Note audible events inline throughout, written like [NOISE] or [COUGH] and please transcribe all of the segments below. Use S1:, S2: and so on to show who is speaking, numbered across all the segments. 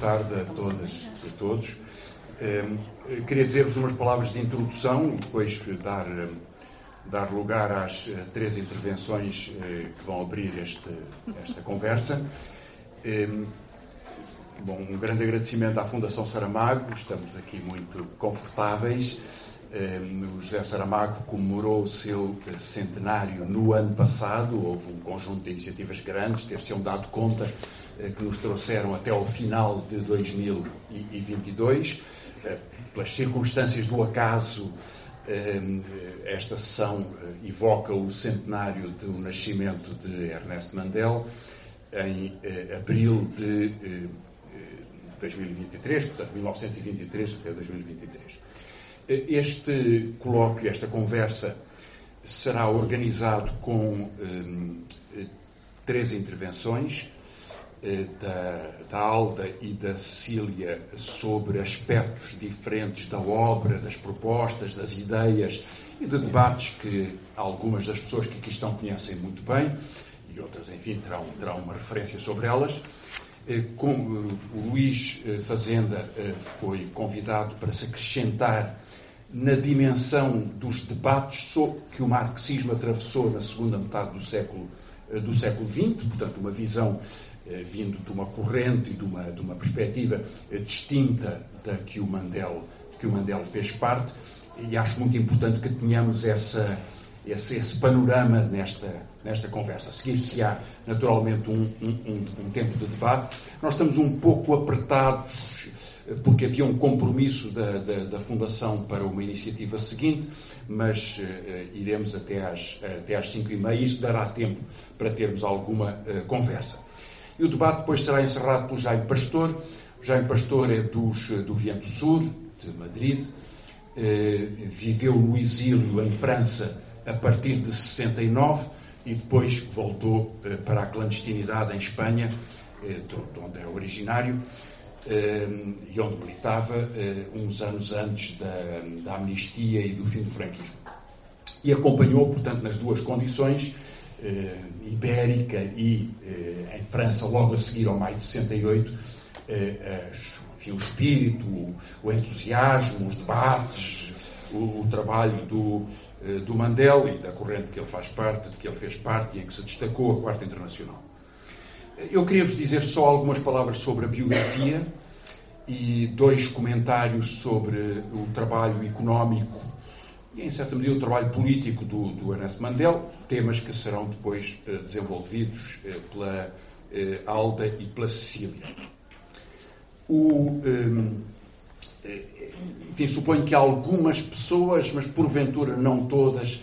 S1: tarde a todas e a todos. Queria dizer-vos umas palavras de introdução e depois dar, dar lugar às três intervenções que vão abrir este, esta conversa. Bom, um grande agradecimento à Fundação Saramago, estamos aqui muito confortáveis. O José Saramago comemorou o seu centenário no ano passado, houve um conjunto de iniciativas grandes, ter-se-ão dado conta eh, que nos trouxeram até ao final de 2022. Eh, pelas circunstâncias do acaso, esta sessão eh, evoca o centenário do nascimento de Ernesto Mandel em abril de 2023, portanto, 1923 até 2023. Este colóquio, esta conversa, será organizado com eh, três intervenções eh, da, da, Alda e da Cecília sobre aspectos diferentes da obra, das propostas, das ideias e de debates que algumas das pessoas que aqui estão conhecem muito bem e outras, enfim, terão, terão uma referência sobre elas. Eh, como o Luís eh, Fazenda eh, foi convidado para se acrescentar na dimensão dos debates que o marxismo atravessou na segunda metade do século, do século XX, portanto, uma visão vindo de uma corrente e de uma, de uma perspectiva distinta da que o, Mandel, que o Mandel fez parte, e acho muito importante que tenhamos essa, esse, esse panorama nesta, nesta conversa. Seguir-se-á, naturalmente, um, um, um, tempo de debate. Nós estamos um pouco apertados, eh, porque havia um compromisso da, da, da Fundação para uma iniciativa seguinte, mas uh, iremos até às, até às cinco e meia. Isso dará tempo para termos alguma uh, conversa. E o debate depois será encerrado pelo Jaime Pastor. O Jaime Pastor é dos, do Viento Sur, de Madrid. Uh, viveu no exílio em França a partir de 69 e depois voltou eh, para a clandestinidade em Espanha, eh, de onde é originário, eh, e onde militava uns anos antes da, da amnistia e do fim do franquismo. E acompanhou, portanto, nas duas condições, ibérica e em França, logo a seguir ao maio de 68, enfim, o espírito, o entusiasmo, os debates, o, o trabalho do, eh, do Mandel e da corrente que ele faz parte, de que ele fez parte e em que se destacou a Quarta Internacional. Eh, eu queria vos dizer só algumas palavras sobre a biografia e dois comentários sobre o trabalho económico e, em certa medida, o trabalho político do, do Ernesto Mandel, temas que serão depois eh, desenvolvidos pela Alda e pela Cecília. O, um, enfim, suponho que algumas pessoas, mas porventura não todas,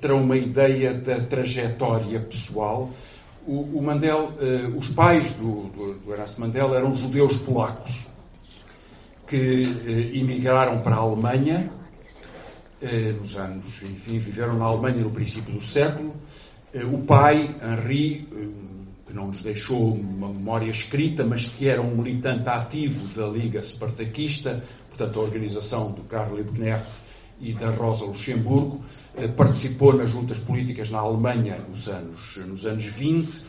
S1: terão uma ideia da trajetória pessoal. O, Mandel, eh, os pais do, do, do Ernesto Mandela eram judeus polacos que eh, emigraram para a Alemanha eh, nos anos, enfim, viveram na Alemanha no princípio do século. o pai, Henri, que não nos deixou uma memória escrita, mas que era um militante ativo da Liga Spartaquista, portanto, a organização do Karl Liebknecht e da Rosa Luxemburgo, eh, participou nas juntas políticas na Alemanha nos anos, nos anos 20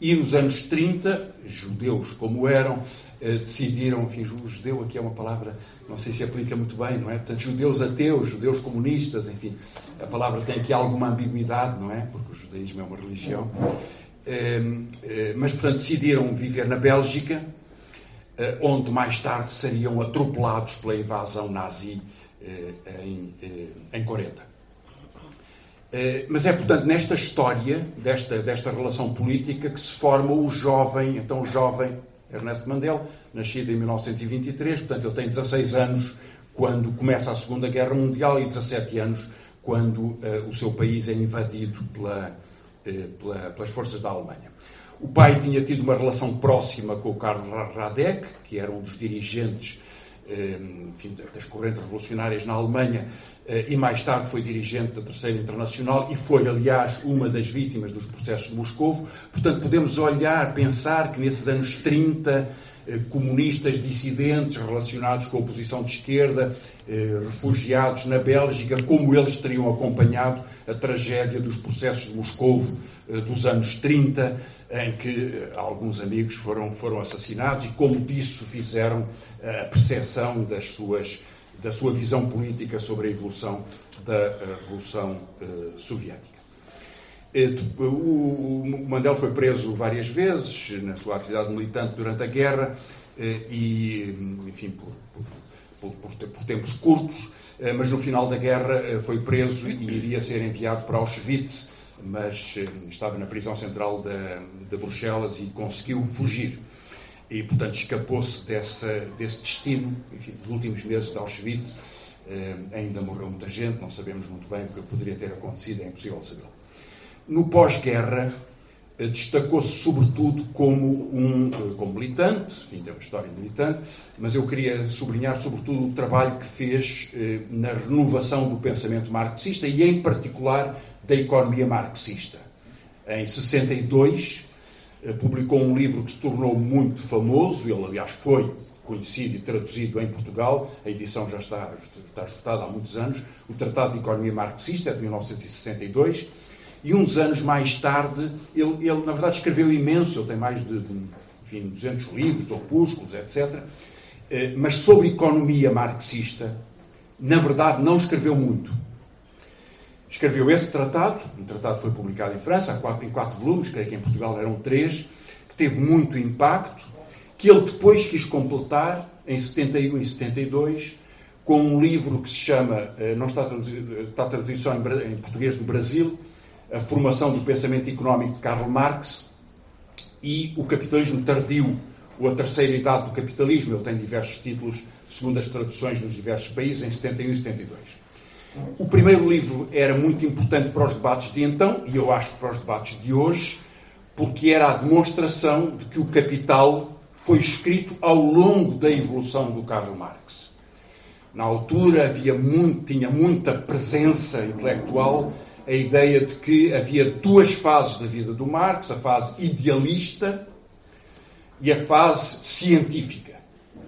S1: e nos anos 30, judeus como eram, eh, decidiram, enfim, judeu aqui é uma palavra, não sei se aplica muito bem, não é? Portanto, judeus ateus, judeus comunistas, enfim, a palavra tem aqui alguma ambiguidade, não é? Porque o judaísmo é uma religião. Eh, mas, portanto, decidiram viver na Bélgica, eh, onde mais tarde seriam atropelados pela invasão nazi eh, eh, em 40. Mas é, portanto, nesta história, desta, desta relação política, que se forma o jovem, então o jovem Ernesto Mandela, nascido em 1923, portanto ele tem 16 anos quando começa a Segunda Guerra Mundial e 17 anos quando uh, o seu país é invadido pela, uh, pela, pelas forças da Alemanha. O pai tinha tido uma relação próxima com o Karl Radek, que era um dos dirigentes enfim, das correntes revolucionárias na Alemanha eh, e mais tarde foi dirigente da Terceira Internacional e foi, aliás, uma das vítimas dos processos de Moscou. Portanto, podemos olhar, pensar que nesses anos 30 eh, comunistas dissidentes relacionados com a oposição de esquerda, eh, refugiados na Bélgica, como eles teriam acompanhado a tragédia dos processos de Moscou eh, dos anos 30, em que alguns amigos foram, foram assassinados e como disso fizeram a percepção das suas, da sua visão política sobre a evolução da Revolução Soviética. O Mandela foi preso várias vezes na sua atividade militante durante a guerra e, enfim, por, por, por, por tempos curtos, mas no final da guerra foi preso e iria ser enviado para Auschwitz mas eh, estava na prisão central de, Bruxelas e conseguiu fugir. E, portanto, escapou-se desse destino. Enfim, nos últimos meses de Auschwitz eh, ainda morreu muita gente, não sabemos muito bem o que poderia ter acontecido, é impossível saber. No pós-guerra, eh, destacou-se sobretudo como um como militante, enfim, tem uma história militante, mas eu queria sublinhar sobretudo o trabalho que fez na renovação do pensamento marxista e, em particular, da economia marxista. Em 62, eh, publicou um livro que se tornou muito famoso, ele, aliás, foi conhecido e traduzido em Portugal, a edição já está, está esgotada há muitos anos, o Tratado de Economia Marxista, de 1962, e uns anos mais tarde, ele, ele na verdade escreveu imenso, ele tem mais de, de enfim, 200 livros, opúsculos, etc., eh, mas sobre economia marxista, na verdade, não escreveu muito escreveu esse tratado, o tratado foi publicado em França, em quatro volumes, creio que em Portugal eram três, que teve muito impacto, que ele depois quis completar, em 71 e 72, com um livro que se chama, eh, não está traduzido, está traduzido só em, português do Brasil, A Formação do Pensamento Económico de Karl Marx e O Capitalismo Tardio, ou A Terceira Idade do Capitalismo. Ele tem diversos títulos, segundo as traduções nos diversos países, em 71 e 72. O primeiro livro era muito importante para os debates de então, e eu acho que para os debates de hoje, porque era a demonstração de que o Capital foi escrito ao longo da evolução do Karl Marx. Na altura havia muito, tinha muita presença intelectual a ideia de que havia duas fases da vida do Marx, a fase idealista e a fase científica.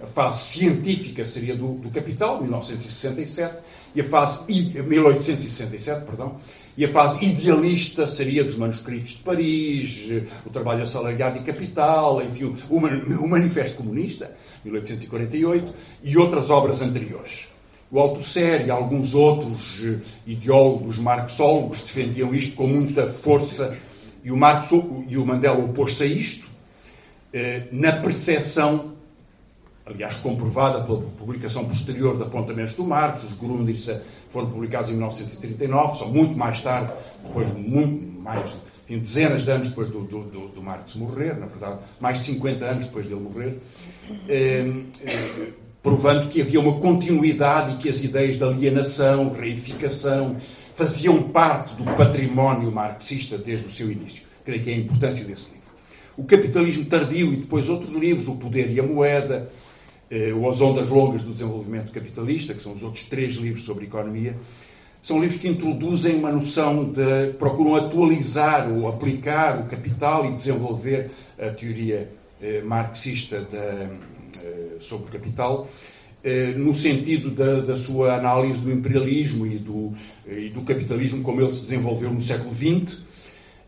S1: A fase científica seria do, do Capital, 1967, e a fase 1867, perdão, e a fase idealista seria dos manuscritos de Paris, o trabalho assalariado e capital, enfim, o, o Manifesto Comunista, 1848, e outras obras anteriores. O Althusser e alguns outros eh, ideólogos marxólogos defendiam isto com muita força e o, Marx, e o Mandela opôs-se a isto eh, na percepção aliás, comprovada pela publicação posterior de apontamentos do Marx. Os Grundrisse foram publicados em 1939, só muito mais tarde, depois muito mais, enfim, dezenas de anos depois do, do, do, do, Marx morrer, na verdade, mais de 50 anos depois dele morrer, eh, provando que havia uma continuidade e que as ideias de alienação, reificação, faziam parte do património marxista desde o seu início. Creio que é a importância desse livro. O Capitalismo Tardio e depois outros livros, O Poder e a Moeda, eh, ou As Ondas Longas do Desenvolvimento Capitalista, que são os outros três livros sobre economia, são livros que introduzem uma noção de. procuram atualizar ou aplicar o capital e desenvolver a teoria eh, marxista da, eh, sobre o capital, eh, no sentido da, da, sua análise do imperialismo e do, e do capitalismo como ele se desenvolveu no século XX,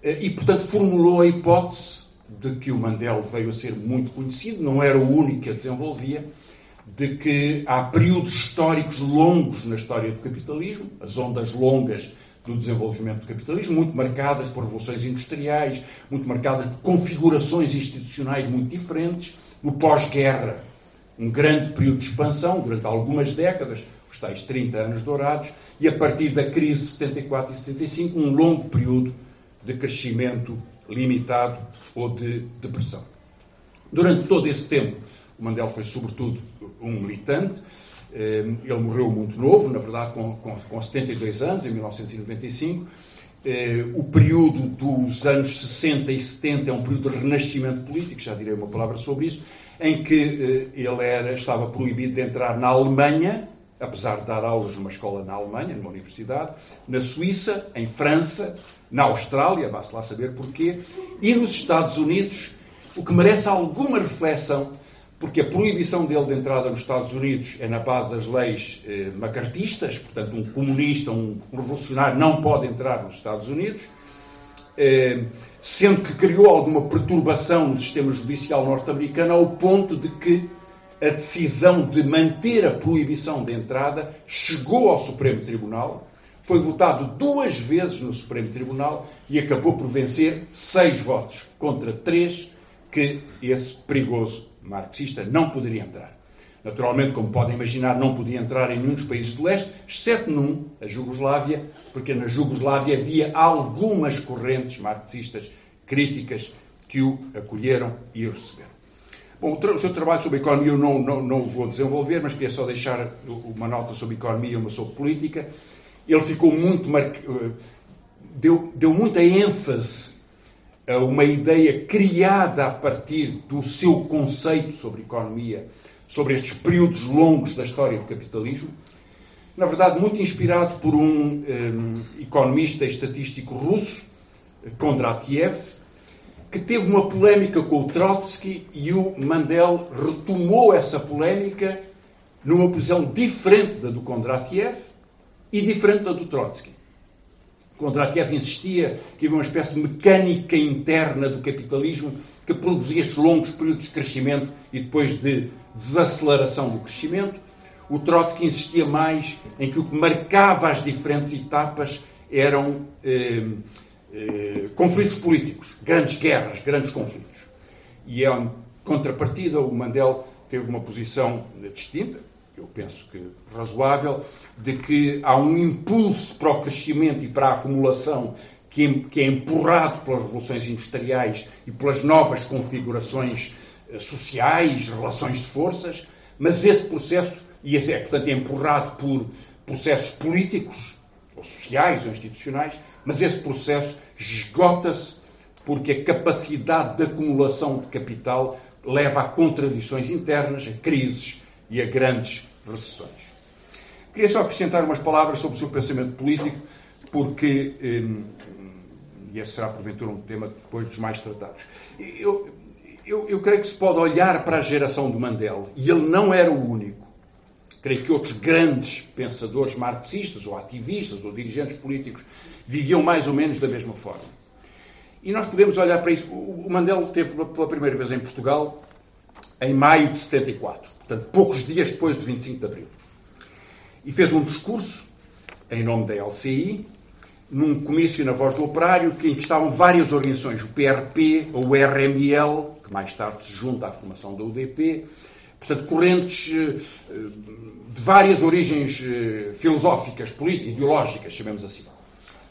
S1: eh, e, portanto, formulou a hipótese de que o Mandela veio a ser muito conhecido, não era o único que a desenvolvia, de que há períodos históricos longos na história do capitalismo, as ondas longas do desenvolvimento do capitalismo, muito marcadas por revoluções industriais, muito marcadas por configurações institucionais muito diferentes. No pós-guerra, um grande período de expansão, durante algumas décadas, os tais 30 anos dourados, e a partir da crise de 74 e 75, um longo período de crescimento limitado ou de depressão. Durante todo esse tempo, o Mandela foi, sobretudo, um militante. Eh, ele morreu muito novo, na verdade, com, com, com 72 anos, em 1995. Eh, o período dos anos 60 e 70 é um período de renascimento político, já direi uma palavra sobre isso, em que eh, ele era, estava proibido de entrar na Alemanha, apesar de dar aulas numa escola na Alemanha, numa universidade, na Suíça, em França, na Austrália, vá-se lá saber porquê, e nos Estados Unidos, o que merece alguma reflexão, porque a proibição dele de entrada nos Estados Unidos é na base das leis eh, macartistas, portanto, um comunista, um revolucionário não pode entrar nos Estados Unidos, eh, sendo que criou alguma perturbação no sistema judicial norte-americano ao ponto de que a decisão de manter a proibição de entrada chegou ao Supremo Tribunal, foi votado duas vezes no Supremo Tribunal e acabou por vencer seis votos contra três que esse perigoso marxista não poderia entrar. Naturalmente, como podem imaginar, não podia entrar em nenhum dos países do leste, exceto num, a Jugoslávia, porque na Jugoslávia havia algumas correntes marxistas críticas que o acolheram e o receberam. Bom, o seu trabalho sobre economia eu não, não, não vou desenvolver, mas queria só deixar uma nota sobre economia e uma sobre política. Ele ficou muito eh, deu, deu muita ênfase uma ideia criada a partir do seu conceito sobre economia sobre estes períodos longos da história do capitalismo. Na verdade, muito inspirado por um, um economista e estatístico russo, Kondratiev, que teve uma polémica com o Trotsky e o Mandel retomou essa polémica numa posição diferente da do Kondratiev e diferente da do Trotsky. Kondratiev insistia que havia uma espécie de mecânica interna do capitalismo que produzia estes longos períodos de crescimento e depois de desaceleração do crescimento. O Trotsky insistia mais em que o que marcava as diferentes etapas eram eh, eh, conflitos políticos, grandes guerras, grandes conflitos. E em contrapartida, o Mandel teve uma posição distinta, eu penso que razoável, de que há um impulso para o crescimento e para a acumulação que é empurrado pelas revoluções industriais e pelas novas configurações eh, sociais, relações de forças, mas esse processo, e esse é, portanto, é empurrado por processos políticos, ou sociais, ou institucionais, mas esse processo esgota-se porque a capacidade de acumulação de capital leva a contradições internas, a crises e a grandes recessões. Queria só acrescentar umas palavras sobre o seu pensamento político, porque, hum, e esse será porventura um tema depois dos mais tratados. Eu, eu, eu creio que se pode olhar para a geração do Mandela, e ele não era o único. Creio que outros grandes pensadores marxistas, ou ativistas, ou dirigentes políticos, viviam mais ou menos da mesma forma. E nós podemos olhar para isso. O Mandela teve pela primeira vez em Portugal em maio de 74, portanto, poucos dias depois de 25 de abril. E fez um discurso em nome da LCI, num comício na Voz do Operário, em que estavam várias organizações, o PRP o RML, que mais tarde se junta à formação da UDP, portanto, correntes eh, de várias origens eh, filosóficas, políticas, ideológicas, chamemos assim.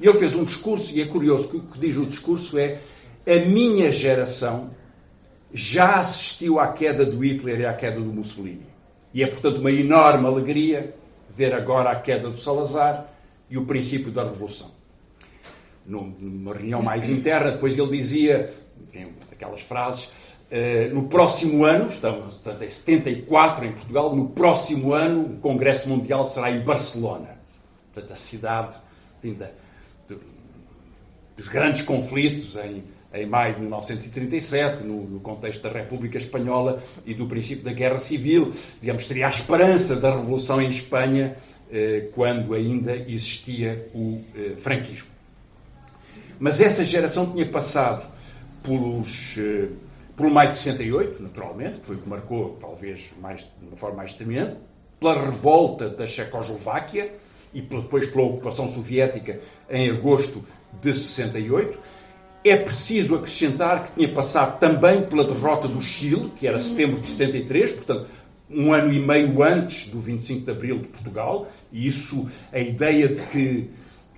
S1: E ele fez um discurso, e é curioso que o que diz o discurso é a minha geração já assistiu à queda do Hitler e à queda do Mussolini. E é, portanto, uma enorme alegria ver agora a queda do Salazar e o princípio da Revolução. Numa reunião mais interna, depois ele dizia, enfim, aquelas frases, uh, no próximo ano, estamos portanto, em 74 em Portugal, no próximo ano o Congresso Mundial será em Barcelona. Portanto, a cidade enfim, da, de, dos grandes conflitos em em maio de 1937, no, no, contexto da República Espanhola e do princípio da Guerra Civil. Digamos, seria a esperança da Revolução em Espanha eh, quando ainda existia o eh, franquismo. Mas essa geração tinha passado pelos, eh, pelo maio de 68, naturalmente, que foi o que marcou, talvez, mais, de uma forma mais determinante, pela revolta da Checoslováquia e depois pela ocupação soviética em agosto de 68 é preciso acrescentar que tinha passado também pela derrota do Chile, que era setembro de 73, portanto, um ano e meio antes do 25 de Abril de Portugal, e isso, a ideia de que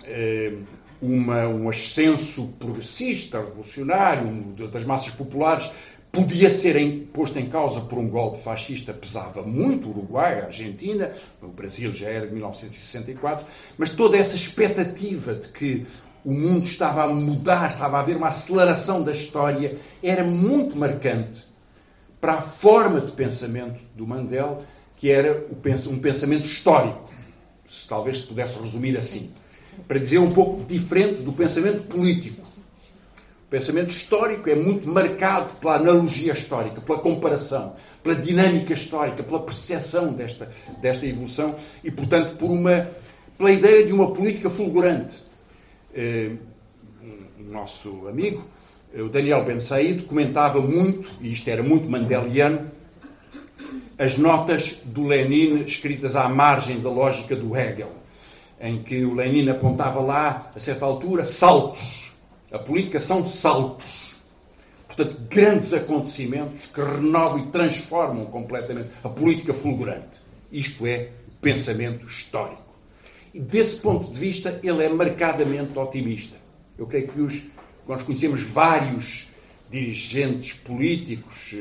S1: eh, uma, um ascenso progressista, revolucionário, um, das massas populares, podia ser em, posto em causa por um golpe fascista, pesava muito, o Uruguai, a Argentina, o Brasil já era de 1964, mas toda essa expectativa de que o mundo estava a mudar, estava a haver uma aceleração da história, era muito marcante para a forma de pensamento do Mandela, que era um pensamento histórico, se talvez se pudesse resumir assim, para dizer um pouco diferente do pensamento político. O pensamento histórico é muito marcado pela analogia histórica, pela comparação, pela dinâmica histórica, pela percepção desta, desta evolução e, portanto, por uma, pela ideia de uma política fulgurante. Eh, nosso amigo, o Daniel Ben Said, comentava muito, e isto era muito mandeliano, as notas do Lenin escritas à margem da lógica do Hegel, em que o Lenin apontava lá, a certa altura, saltos. A política são saltos. Portanto, grandes acontecimentos que renovam e transformam completamente a política fulgurante. Isto é pensamento histórico. Desse ponto de vista, ele é marcadamente otimista. Eu creio que os, nós conhecemos vários dirigentes políticos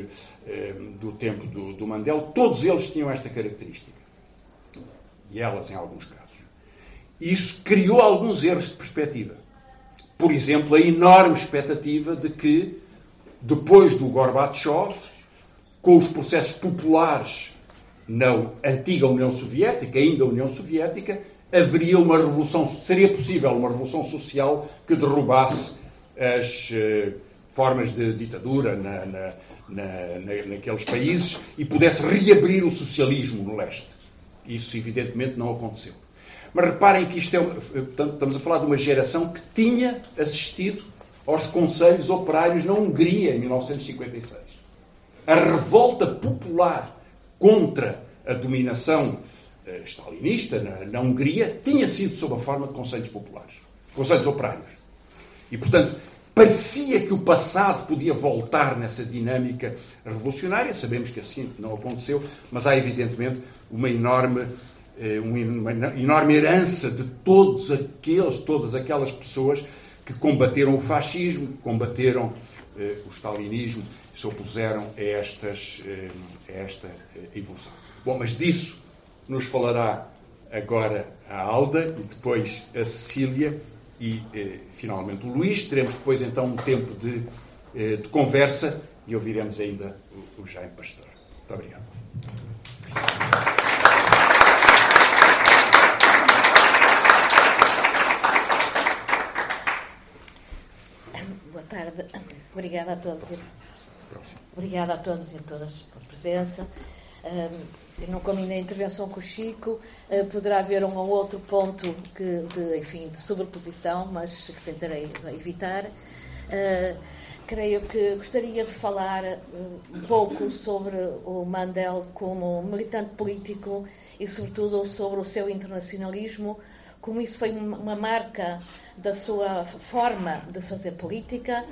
S1: eh, do tempo do, do Mandela, todos eles tinham esta característica. E elas, em alguns casos. Isso criou alguns erros de perspectiva. Por exemplo, a enorme expectativa de que, depois do Gorbachev, com os processos populares na antiga União Soviética, ainda União Soviética, haveria uma revolução, seria possível uma revolução social que derrubasse as uh, formas de ditadura na, na, na, naqueles países e pudesse reabrir o socialismo no leste. Isso, evidentemente, não aconteceu. Mas reparem que isto é, portanto, estamos a falar de uma geração que tinha assistido aos conselhos operários na Hungria em 1956. A revolta popular contra a dominação stalinista na, na, Hungria tinha sido sob a forma de conselhos populares, conselhos operários. E, portanto, parecia que o passado podia voltar nessa dinâmica revolucionária. Sabemos que assim não aconteceu, mas há, evidentemente, uma enorme eh, uma enorme herança de todos aqueles, todas aquelas pessoas que combateram o fascismo, combateram eh, o stalinismo, se opuseram a, estas, eh, a esta evolução. Bom, mas disso nos falará agora a Alda e depois a Cecília e finalmente o Luís. Teremos depois então um tempo de, de conversa e ouviremos ainda o, o Jaime Pastor. Muito obrigado.
S2: tarde. Obrigada a todos. E... Obrigada a todos e todas pela presença. Eu não combinei a intervenção com o Chico. Uh, poderá haver um ou outro ponto que, de, enfim, de sobreposição, mas que tentarei evitar. Uh, creio que gostaria de falar uh, um pouco sobre o Mandel como militante político e, sobretudo, sobre o seu internacionalismo como isso foi uma marca da sua forma de fazer política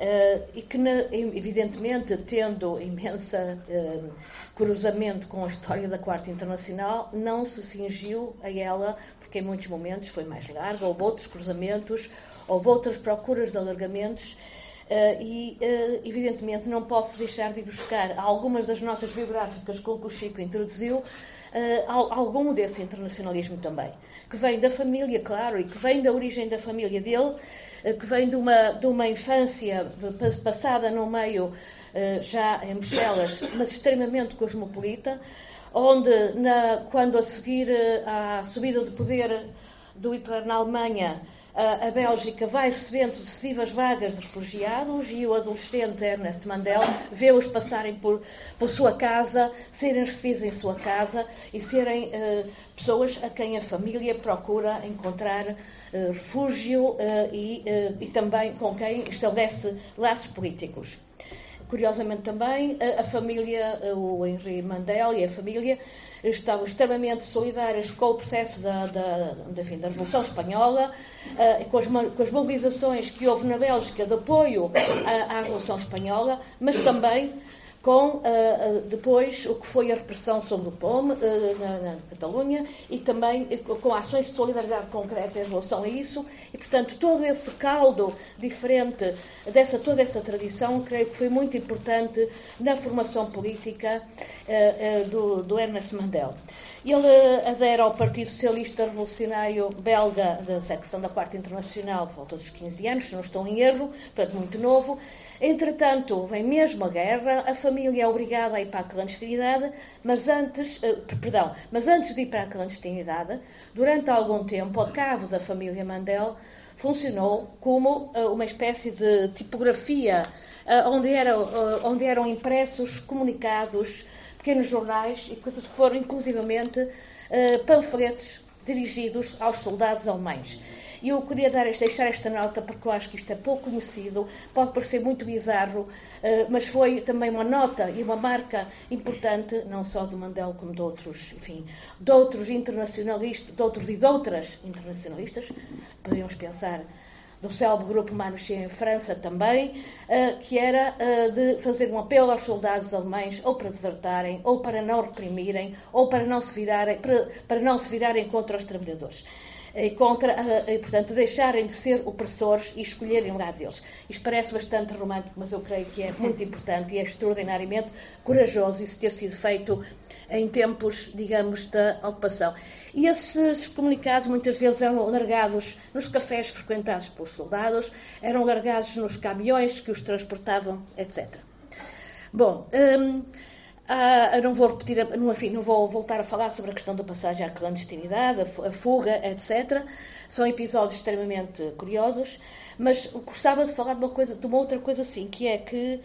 S2: uh, e que, evidentemente, tendo imensa uh, cruzamento com a história da Quarta Internacional, não se cingiu a ela, porque em muitos momentos foi mais larga, houve outros cruzamentos, houve outras procuras de alargamentos. Uh, e, evidentemente, não posso deixar de buscar algumas das notas biográficas com que o Chico introduziu, uh, algum desse internacionalismo também, que vem da família, claro, e que vem da origem da família dele, que vem de uma, de uma infância passada no meio uh, já em Bruxelas, mas extremamente cosmopolita, onde, na, quando a seguir à subida de poder do Hitler na Alemanha, a Bélgica vai recebendo sucessivas vagas de refugiados e o adolescente Ernest Mandel vê-os passarem por, por sua casa, serem recebidos em sua casa e serem uh, pessoas a quem a família procura encontrar uh, refúgio uh, e, e também com quem estabelece laços políticos. Curiosamente também, a família, o Henri Mandel e a família estavam extremamente solidárias com o processo da, da, enfim, da Revolução Espanhola, uh, com, as, com, as, mobilizações que houve na Bélgica de apoio à, à Revolução Espanhola, mas também com uh, depois o que foi a repressão sobre o POM uh, na, na, Catalunha e também com ações de solidariedade concreta em relação a isso e portanto todo esse caldo diferente dessa toda essa tradição creio que foi muito importante na formação política uh, do, do Ernest Mandel. Ele adere ao Partido Socialista Revolucionário Belga da secção da Quarta Internacional por volta dos 15 anos, se não estou em erro, portanto muito novo. Entretanto, vem mesmo a guerra, a família é obrigada a ir para a clandestinidade, mas antes, uh, perdão, mas antes de ir para a clandestinidade, durante algum tempo, a cave da família Mandel funcionou como uh, uma espécie de tipografia uh, onde, era, onde eram impressos comunicados, pequenos jornais e coisas que foram inclusivamente panfletos dirigidos aos soldados alemães. E eu queria dar, deixar esta nota porque eu acho que isto é pouco conhecido, pode parecer muito bizarro, eh, mas foi também uma nota e uma marca importante, não só de Mandela como de outros, enfim, de outros internacionalistas, de outros e de outras internacionalistas, podíamos pensar do célebre grupo Manouche em França também, eh, que era eh, de fazer um apelo aos soldados alemães ou para desertarem, ou para não reprimirem, ou para não se virarem, para, para não se virarem contra os trabalhadores e contra, e, portanto, deixarem de ser opressores e escolherem o lado deles. Isto parece bastante romântico, mas eu creio que é muito importante e é extraordinariamente corajoso isso ter sido feito em tempos, digamos, da ocupação. E esses comunicados muitas vezes eram largados nos cafés frequentados pelos soldados, eram largados nos caminhões que os transportavam, etc. Bom, hum, ah, não vou repetir, enfim, não vou voltar a falar sobre a questão da passagem à clandestinidade, a fuga, etc. São episódios extremamente curiosos, mas gostava de falar de uma, coisa, de uma outra coisa assim, que é que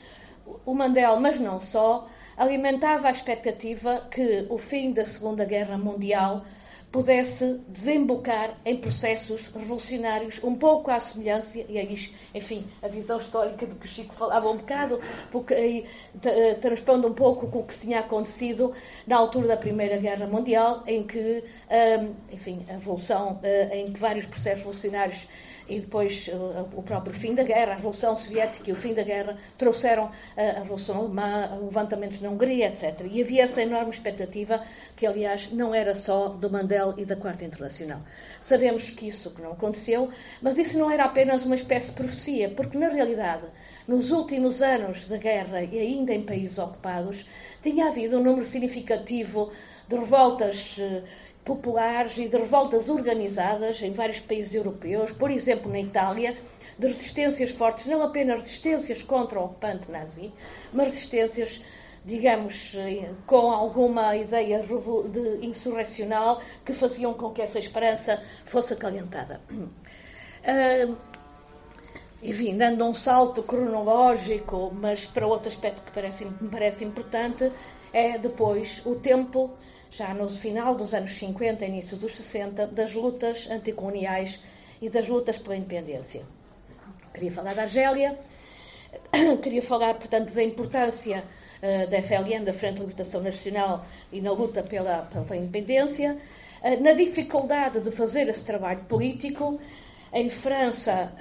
S2: o Mandela, mas não só, alimentava a expectativa que o fim da Segunda Guerra Mundial pudesse desembocar em processos revolucionários, um pouco à semelhança, e aí, enfim, a visão histórica de que o Chico falava um bocado, porque aí transpondo um pouco com o que tinha acontecido na altura da Primeira Guerra Mundial, em que, hum, enfim, a revolução, eh, em que vários processos revolucionários e depois uh, o próprio fim da guerra, a Revolução Soviética e o fim da guerra trouxeram uh, a Revolução Alemã, levantamentos na Hungria, etc. E havia essa enorme expectativa, que aliás não era só do Mandela e da Quarta Internacional. Sabemos que isso não aconteceu, mas isso não era apenas uma espécie de profecia, porque na realidade, nos últimos anos da guerra e ainda em países ocupados, tinha havido um número significativo de revoltas uh, populares e de revoltas organizadas em vários países europeus, por exemplo, na Itália, de resistências fortes, não apenas resistências contra o ocupante nazi, mas resistências, digamos, com alguma ideia de insurrecional que faziam com que essa esperança fosse acalentada. [CLEARS THROAT] Uh, enfim, dando um salto cronológico, mas para outro aspecto que parece, me parece importante, é depois o tempo já no final dos anos 50, início dos 60, das lutas anticoloniais e das lutas pela independência. Queria falar da Argélia, [CLEARS THROAT] queria falar, portanto, da importância uh, da FLN, da Frente de Libertação Nacional, e na luta pela, pela independência, uh, na dificuldade de fazer esse trabalho político. Em França,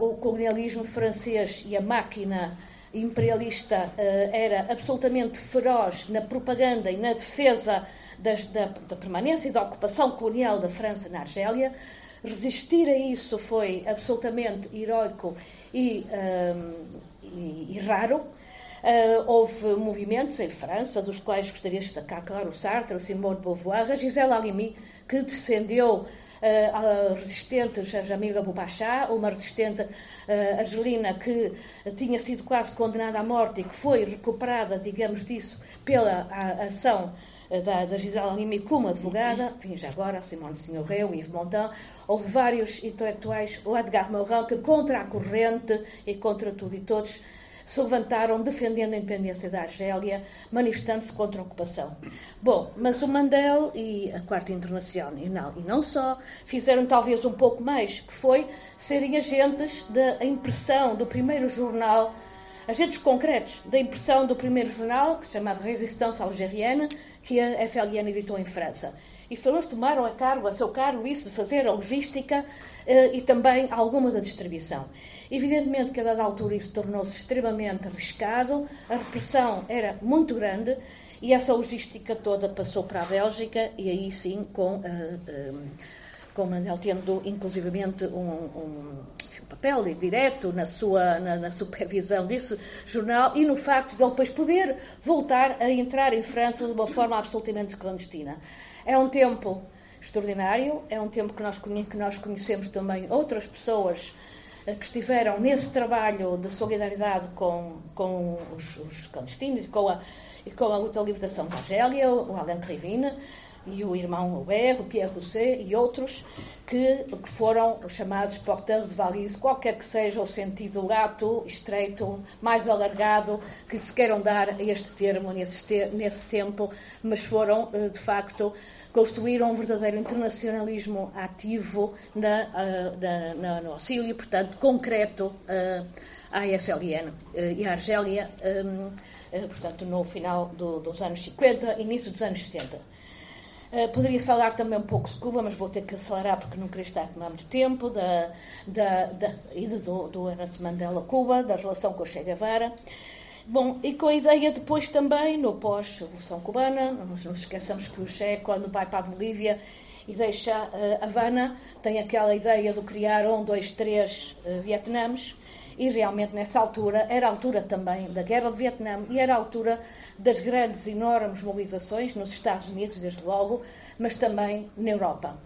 S2: uh, o colonialismo francês e a máquina imperialista era absolutamente feroz na propaganda e na defesa da, da permanência e da ocupação colonial da França na Argélia. Resistir a isso foi absolutamente heroico e, um, e, e raro. Uh, houve movimentos em França, dos quais gostaria de destacar, claro, o Sartre, Simone de Beauvoir, a Gisela Halimi, que defendeu uh, a resistente Jamila Boubacha, uma resistente uh, argelina que tinha sido quase condenada à morte e que foi recuperada, digamos disso, pela ação da, da Gisela Lima como advogada, enfim, já agora, Simone Signoret, Yves Montand, houve vários intelectuais, o Edgar Morin, que contra a corrente e contra tudo e todos se levantaram defendendo a independência da Argélia, manifestando-se contra a ocupação. Bom, mas o Mandel e a Quarta Internacional, e não, e não só, fizeram talvez um pouco mais, que foi serem agentes da impressão do primeiro jornal, agentes concretos da impressão do primeiro jornal, que se chamava Resistência Algeriana, que a FLN editou em França. E foram eles tomaram a cargo, a seu cargo, isso de fazer a logística eh, e também alguma da distribuição. Evidentemente que a dada altura isso tornou-se extremamente arriscado, a repressão era muito grande e essa logística toda passou para a Bélgica e aí sim com. Uh, uh, com Mandel tendo inclusivamente um, um, um papel direto na sua na, na, supervisão desse jornal e no facto de ele depois poder voltar a entrar em França de uma forma absolutamente clandestina. É um tempo extraordinário, é um tempo que nós, que nós conhecemos também outras pessoas eh, que estiveram nesse trabalho de solidariedade com, com os, os clandestinos e com, a, e com a luta de libertação da Argélia, o Alain Krivine, e o irmão Aubert, o Pierre Rousset e outros, que, que foram chamados porteurs de valise, qualquer que seja o sentido lato, estreito, mais alargado, que se queiram dar a este termo nesse, nesse tempo, mas foram, eh, de facto, construíram um verdadeiro internacionalismo ativo na, uh, na, na, no auxílio, portanto, concreto uh, à FLN e à Argélia, portanto, no final do, dos anos 50, início dos anos 60. Uh, poderia falar também um pouco de Cuba, mas vou ter que acelerar porque não queria estar a tomar muito tempo, da, da, da ida do, do Ernesto Mandela Cuba, da relação com o Che Guevara. Bom, e com a ideia depois também, no pós-Revolução Cubana, não nos esqueçamos que o Che, quando vai para a Bolívia e deixa uh, Havana, tem aquela ideia de criar um, dois, três uh, e realmente nessa altura era a altura também da Guerra do Vietnã e era a altura das grandes, enormes mobilizações nos Estados Unidos, desde logo, mas também na Europa.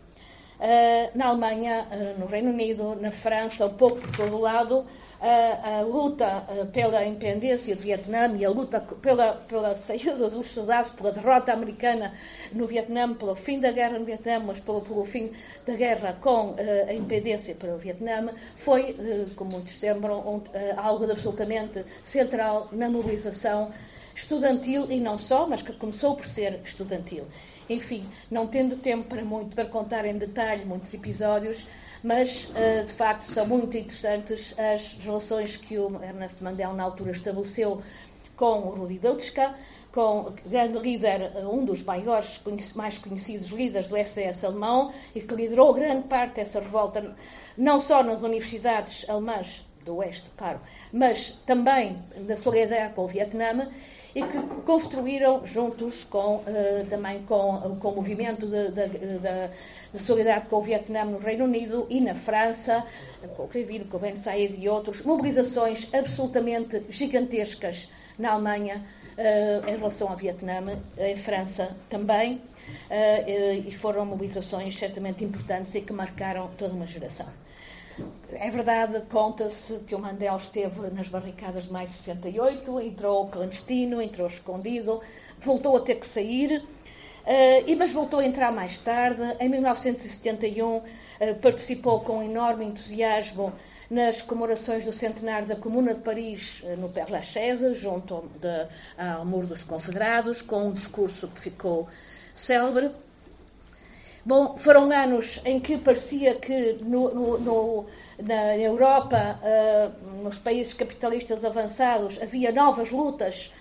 S2: Uh, na Alemanha, uh, no Reino Unido, na França, um pouco por todo lado, uh, a luta pela independência do Vietnã e a luta pela, pela saída dos soldados, pela derrota americana no Vietnã, pelo fim da guerra no Vietnã, mas pelo, pelo fim da guerra com a independência para o Vietnã, foi, como muitos lembram, algo absolutamente central na mobilização estudantil e não só, mas que começou por ser estudantil. Enfim, não tendo tempo para muito para contar em detalhe muitos episódios, mas eh, de facto são muito interessantes as relações que o Ernesto Mandela na altura estabeleceu com o Rudi Dutschka, com grande líder, eh, um dos maiores, mais conhecidos líderes do SS alemão, e que liderou grande parte dessa revolta, não só nas universidades alemãs do Oeste, claro, mas também na solidariedade com o Vietnã, e que construíram juntos com, uh, também com, com o movimento de, de, de, de, solidariedade com o Vietnã no Reino Unido e na França, com o Creville, com o Ben Said e outros, mobilizações absolutamente gigantescas na Alemanha uh, em relação ao Vietnã, em França também, uh, e foram mobilizações certamente importantes e que marcaram toda uma geração. É verdade, conta-se que o Mandela esteve nas barricadas de mais de 68, entrou clandestino, entrou escondido, voltou a ter que sair, uh, mas voltou a entrar mais tarde. Em 1971, uh, eh, participou com enorme entusiasmo nas comemorações do centenário da Comuna de Paris uh, no Père Lachaise, junto de, ao Muro dos Confederados, com um discurso que ficou célebre. Bom, foram anos em que parecia que no, no, no, na Europa, uh, nos países capitalistas avançados, havia novas lutas,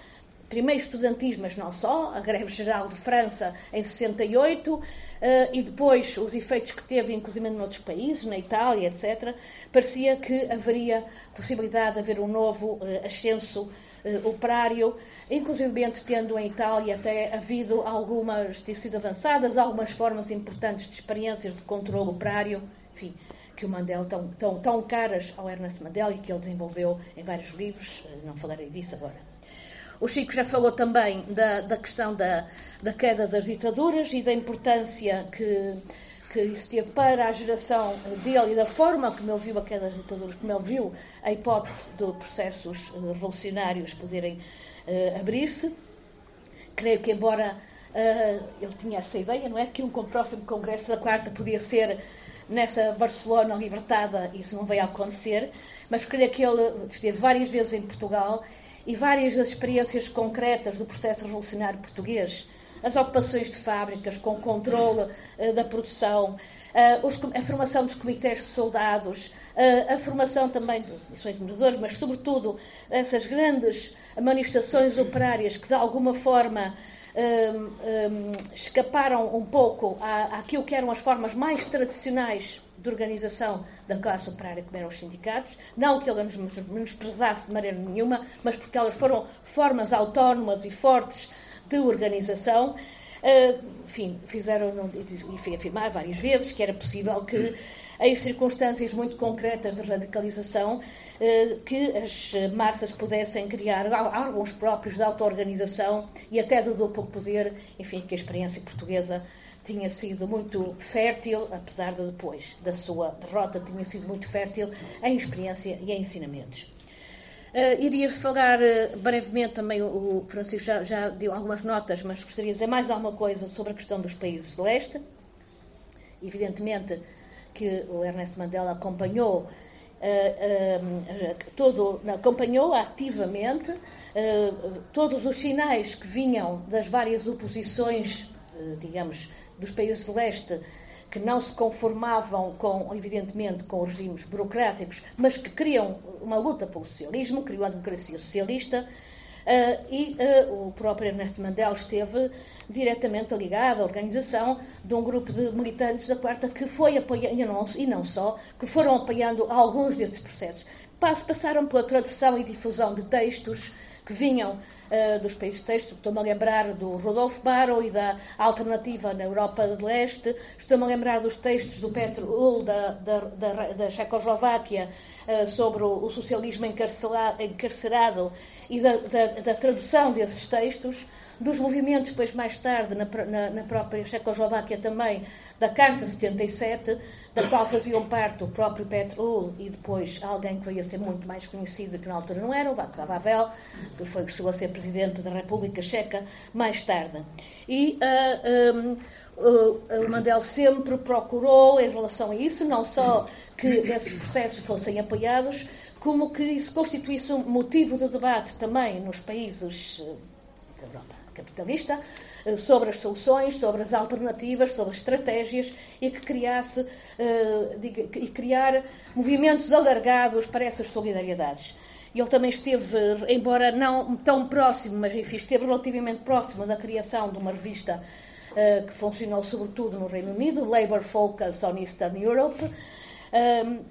S2: primeiro estudantis, mas não só, a greve geral de França em 68, uh, eh, e depois os efeitos que teve, inclusive noutros países, na Itália, etc., parecia que haveria possibilidade de haver um novo uh, ascenso operário, inclusive tendo em Itália até havido algumas, têm sido avançadas, algumas formas importantes de experiências de controle operário, enfim, que o Mandela tão, tão, tão caras ao Ernest Mandela e que ele desenvolveu em vários livros, eh, não falarei disso agora. O Chico já falou também da, da questão da, da queda das ditaduras e da importância que, que isso teve para a geração dele e da forma como ele viu a queda das ditaduras, como ele viu a hipótese de processos eh, revolucionários poderem uh, abrir-se. Creio que, embora uh, ele tinha essa ideia, não é? Que um próximo Congresso da Quarta podia ser nessa Barcelona libertada, isso não veio a acontecer, mas creio que ele esteve várias vezes em Portugal e várias das experiências concretas do processo revolucionário português as ocupações de fábricas com controle uh, da produção, uh, os, a formação dos comitês de soldados, uh, a formação também de missões de mineradores, mas sobretudo essas grandes manifestações operárias que de alguma forma um, um, escaparam um pouco à, àquilo que eram as formas mais tradicionais de organização da classe operária, como eram os sindicatos. Não que elas menosprezasse de maneira nenhuma, mas porque elas foram formas autónomas e fortes de organização. Uh, enfim, fizeram e afirmar várias vezes que era possível que, em circunstâncias muito concretas de radicalização, uh, que as massas pudessem criar órgãos próprios de auto-organização e até de duplo poder, enfim, que a experiência portuguesa tinha sido muito fértil, apesar de depois da sua derrota, tinha sido muito fértil em experiência e em ensinamentos. Uh, iria falar uh, brevemente também, o Francisco já, já, deu algumas notas, mas gostaria de dizer mais alguma coisa sobre a questão dos países de leste. Evidentemente que o Ernesto Mandela acompanhou uh, todo, acompanhou ativamente todos os sinais que vinham das várias oposições, digamos, dos países de leste que não se conformavam com, evidentemente, com regimes burocráticos, mas que queriam uma luta pelo socialismo, queriam a democracia socialista, uh, e uh, o próprio Ernesto Mandela esteve diretamente ligado à organização de um grupo de militantes da Quarta que foi apoiando, e não, e não só, que foram apoiando alguns desses processos. Passaram pela tradução e difusão de textos que vinham uh, dos países textos. Estou-me a lembrar do Rodolfo Barrow e da alternativa na Europa de Leste. Estou-me a lembrar dos textos do Petro Ull da, da, da, da Checoslováquia uh, sobre o, socialismo encarcerado e da, da tradução desses textos dos movimentos, depois mais tarde, na, na, na, própria Checoslováquia também, da Carta 77, da qual faziam parte o próprio Petro e depois alguém que veio a ser muito mais conhecido, que na altura não era, o Václav Havel, que foi chegou a ser presidente da República Checa mais tarde. E uh, um, o Mandel sempre procurou, em relação a isso, não só que esses processos fossem apoiados, como que isso constituísse um motivo de debate também nos países ah, da Europa capitalista, eh, sobre as soluções, sobre as alternativas, sobre as estratégias e que criasse eh, e criar movimentos alargados para essas solidariedades. Ele também esteve, embora não tão próximo, mas enfim, esteve relativamente próximo da criação de uma revista uh, que funcionou sobretudo no Reino Unido, Labour Focus on Eastern Europe. Um,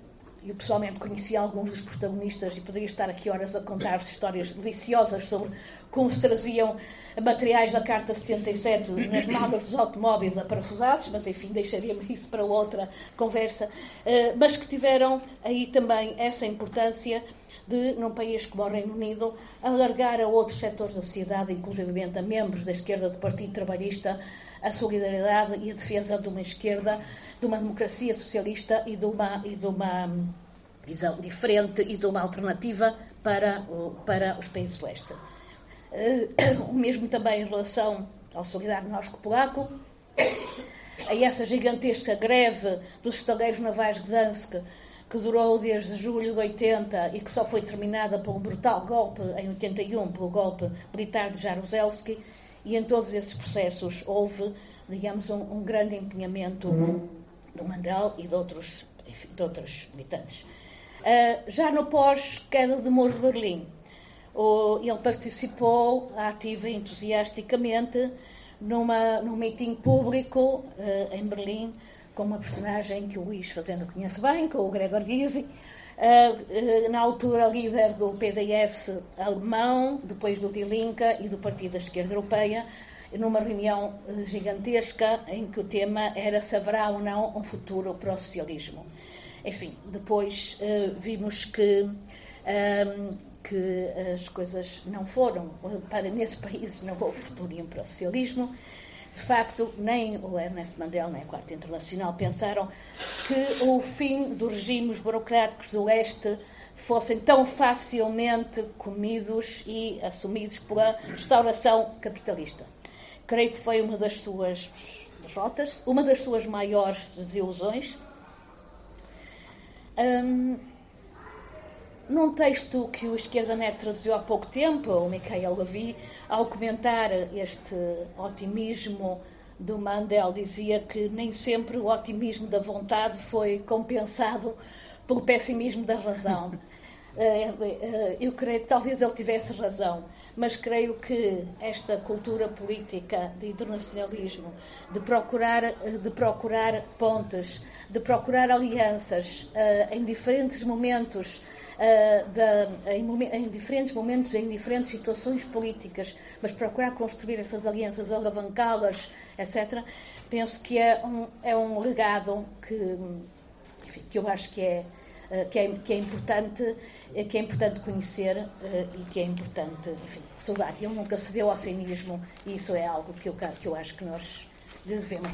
S2: eu pessoalmente conheci alguns dos protagonistas e poderia estar aqui horas a contar histórias deliciosas sobre como se traziam materiais da Carta 77 nas malas dos automóveis aparafusados, mas enfim, deixaríamos isso para outra conversa, eh, mas que tiveram aí também essa importância de, num país como o Reino Unido, alargar a outros setores da sociedade, inclusive a membros da esquerda do Partido Trabalhista, a solidariedade e a defesa de uma esquerda, de uma democracia socialista e de uma, e de uma visão diferente e de uma alternativa para, para os países leste. [COUGHS] O mesmo também em relação ao solidário Norsko-Polaco, a essa gigantesca greve dos estaleiros navais de Gdansk, que durou desde julho de 80 e que só foi terminada por um brutal golpe em 81, pelo golpe militar de Jaruzelski, e em todos esses processos houve, digamos, um, um grande empenhamento do Mandel e de outros, enfim, de outros militantes. Uh, já no pós-queda do Muro de Berlim, ele participou ativa e entusiasticamente numa, num meeting público uh, em Berlim com uma personagem que o Luís Fazenda conhece bem, com o Gregor Gysi, uh, uh, na altura líder do PDS alemão, depois do Die Linke e do Partido da Esquerda Europeia, numa reunião gigantesca em que o tema era se haverá ou não um futuro para o socialismo. Enfim, depois vimos que que as coisas não foram, para nesses países não houve futuro para o socialismo. De facto, nem o Ernesto Mandela nem a Quarta Internacional pensaram que o fim dos regimes burocráticos do leste fossem tão facilmente comidos e assumidos pela restauração capitalista. Creio que foi uma das suas derrotas, uma das suas maiores desilusões. Hum, num texto que o Esquerda Net traduziu há pouco tempo, o Michael Levy, ao comentar este otimismo do Mandel, dizia que nem sempre o otimismo da vontade foi compensado pelo pessimismo da razão. [LAUGHS] Eh, eh, eu creio que talvez ele tivesse razão, mas creio que esta cultura política de internacionalismo, de procurar, de procurar pontes, de procurar alianças eh, em diferentes momentos uh, da, em, em, diferentes momentos, em diferentes situações políticas, mas procurar construir essas alianças, alavancá-las, etc., penso que é um, é um legado que, enfim, que eu acho que é, uh, que é, que é importante que é importante conhecer e que é importante, enfim, saudar. Ele nunca se deu ao cinismo e isso é algo que eu, que eu acho que nós devemos.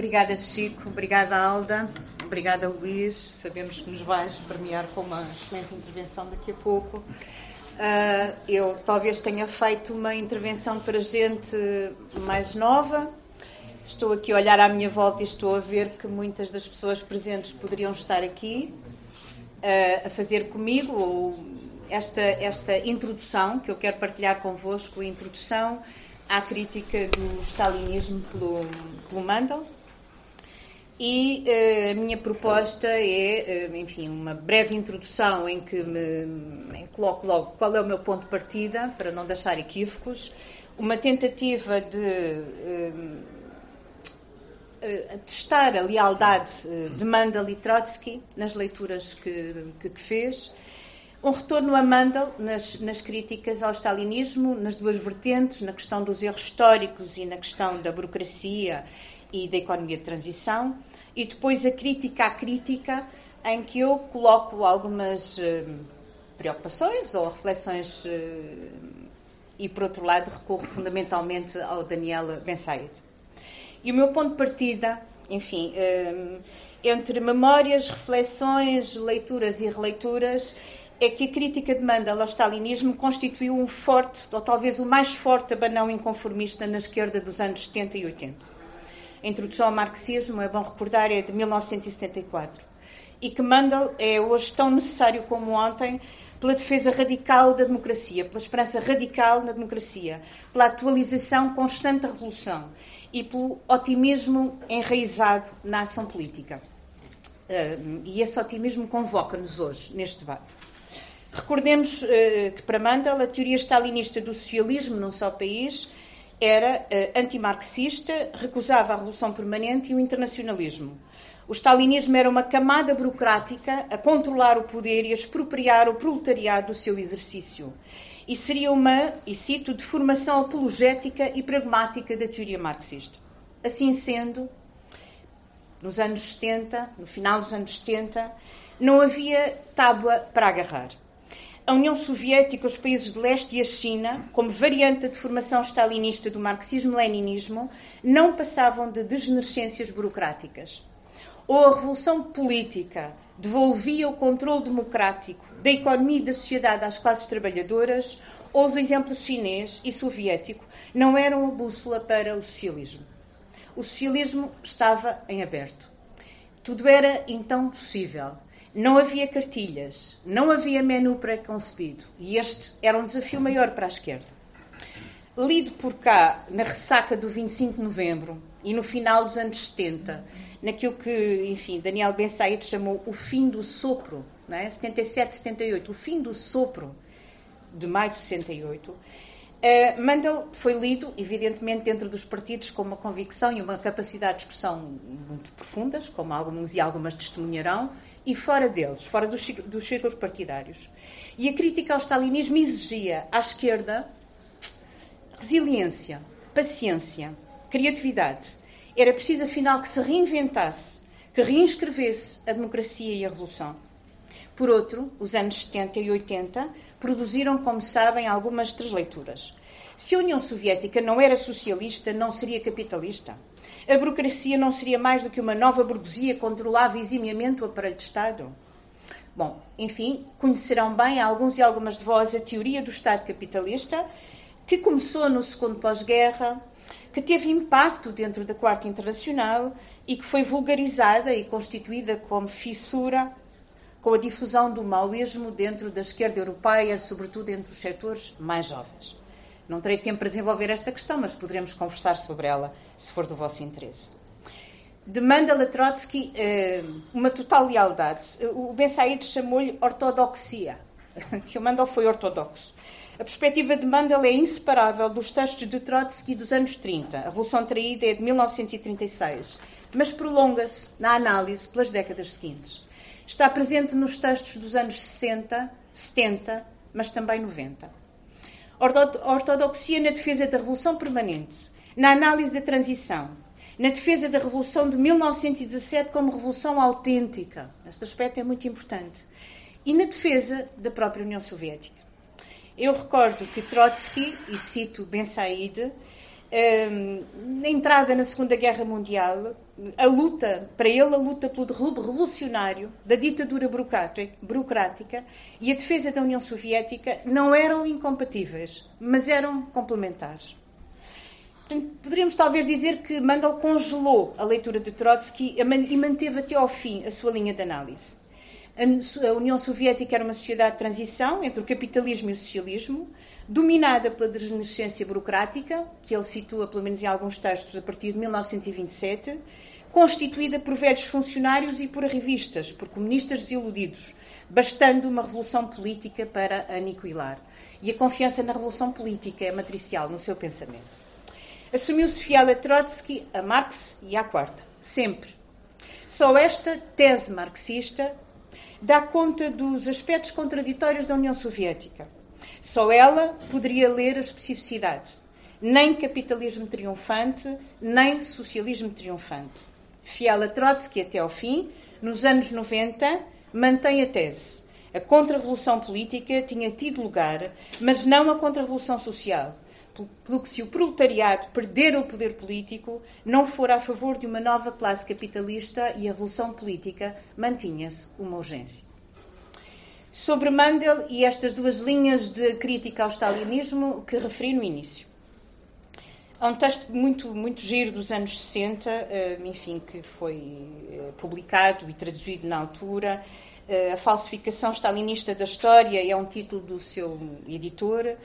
S3: Obrigada, Chico. Obrigada, Alda. Obrigada, Luís. Sabemos que nos vais premiar com uma excelente intervenção daqui a pouco. Uh, eu talvez tenha feito uma intervenção para gente mais nova. Estou aqui a olhar à minha volta e estou a ver que muitas das pessoas presentes poderiam estar aqui uh, a fazer comigo esta, esta introdução que eu quero partilhar convosco, a introdução à crítica do stalinismo pelo, pelo Mandel. E uh, a minha proposta é, uh, enfim, uma breve introdução em que me em coloco logo qual é o meu ponto de partida, para não deixar equívocos, uma tentativa de uh, testar a lealdade de Mandel e Trotsky nas leituras que, que, que fez, um retorno a Mandel nas, nas, críticas ao stalinismo, nas duas vertentes, na questão dos erros históricos e na questão da burocracia e da economia de transição, e depois a crítica à crítica, em que eu coloco algumas uh, preocupações ou reflexões, uh, e por outro lado recorro fundamentalmente ao Daniel Ben Said. E o meu ponto de partida, enfim, uh, entre memórias, reflexões, leituras e releituras, é que a crítica de Mandel ao stalinismo constituiu um forte, ou talvez o mais forte abanão inconformista na esquerda dos anos 70 e 80. A introdução ao marxismo, é bom recordar, é de 1974. E que Mandel é hoje tão necessário como ontem pela defesa radical da democracia, pela esperança radical na democracia, pela atualização constante da revolução e pelo otimismo enraizado na ação política. E esse otimismo convoca-nos hoje, neste debate. Recordemos uh, que para Mandel a teoria stalinista do socialismo num só país era uh, antimarxista, recusava a revolução permanente e o internacionalismo. O stalinismo era uma camada burocrática a controlar o poder e a expropriar o proletariado do seu exercício. E seria uma, e cito, deformação apologética e pragmática da teoria marxista. Assim sendo, nos anos 70, no final dos anos 70, não havia tábua para agarrar a União Soviética, os países de leste e a China, como variante da deformação stalinista do marxismo-leninismo, não passavam de degenerescências burocráticas. Ou a revolução política devolvia o controle democrático da economia e da sociedade às classes trabalhadoras, ou os exemplos chinês e soviético não eram a bússola para o socialismo. O socialismo estava em aberto. Tudo era então possível não havia cartilhas, não havia menu pré-concebido. E este era um desafio maior para a esquerda. Lido por cá, na ressaca do 25 de novembro e no final dos anos 70, naquilo que, enfim, Daniel Ben Said chamou o fim do sopro, não é? 77, 78, o fim do sopro de maio de 68, Uh, Mandel foi lido, evidentemente, dentro dos partidos com uma convicção e uma capacidade de expressão muito profundas, como alguns e algumas testemunharão, e fora deles, fora dos, dos círculos partidários. E a crítica ao stalinismo exigia à esquerda resiliência, paciência, criatividade. Era preciso, afinal, que se reinventasse, que reinscrevesse a democracia e a revolução. Por outro, os anos 70 e 80 produziram, como sabem, algumas transleituras. Se a União Soviética não era socialista, não seria capitalista. A burocracia não seria mais do que uma nova burguesia que controlava eximiamente o aparelho de Estado. Bom, enfim, conhecerão bem alguns e algumas de vós a teoria do Estado capitalista, que começou no segundo pós-guerra, que teve impacto dentro da Quarta Internacional e que foi vulgarizada e constituída como fissura com a difusão do maoísmo dentro da esquerda europeia, sobretudo entre os setores mais jovens. Não terei tempo para desenvolver esta questão, mas poderemos conversar sobre ela, se for do vosso interesse. Demanda a Trotsky eh, uma total lealdade. O Ben Said chamou-lhe ortodoxia, [LAUGHS] que o Mandel foi ortodoxo. A perspectiva de Mandel é inseparável dos textos de Trotsky dos anos 30. A Revolução Traída é de 1936, mas prolonga-se na análise pelas décadas seguintes. Está presente nos textos dos anos 60, 70, mas também 90. Ortodoxia na defesa da Revolução Permanente, na análise da transição, na defesa da Revolução de 1917 como revolução autêntica. Este aspecto é muito importante. E na defesa da própria União Soviética. Eu recordo que Trotsky, e cito Ben Said, Ehm, na entrada na Segunda Guerra Mundial, a luta, para ele, a luta pelo derrube revolucionário da ditadura burocrática e a defesa da União Soviética não eram incompatíveis, mas eram complementares. Poderíamos talvez dizer que Mandel congelou a leitura de Trotsky e manteve até ao fim a sua linha de análise. A União Soviética era uma sociedade de transição entre o capitalismo e o socialismo, dominada pela desnascência burocrática, que ele situa, pelo menos em alguns textos, a partir de 1927, constituída por velhos funcionários e por revistas, por comunistas desiludidos, bastando uma revolução política para aniquilar. E a confiança na revolução política é matricial no seu pensamento. Assumiu-se fiel a Trotsky, a Marx e à quarta, sempre. Só esta tese marxista dá conta dos aspectos contraditórios da União Soviética. Só ela poderia ler a especificidade. Nem capitalismo triunfante, nem socialismo triunfante. Fiel a Trotsky até ao fim, nos anos 90, mantém a tese. A contra-revolução política tinha tido lugar, mas não a contra-revolução social pelo que se o proletariado perder o poder político, não for a favor de uma nova classe capitalista e a revolução política mantinha-se uma urgência. Sobre Mandel e estas duas linhas de crítica ao stalinismo que referi no início. Há um texto muito, muito giro dos anos 60, eh, enfim, que foi eh, publicado e traduzido na altura. Eh, a falsificação stalinista da história é um título do seu editor.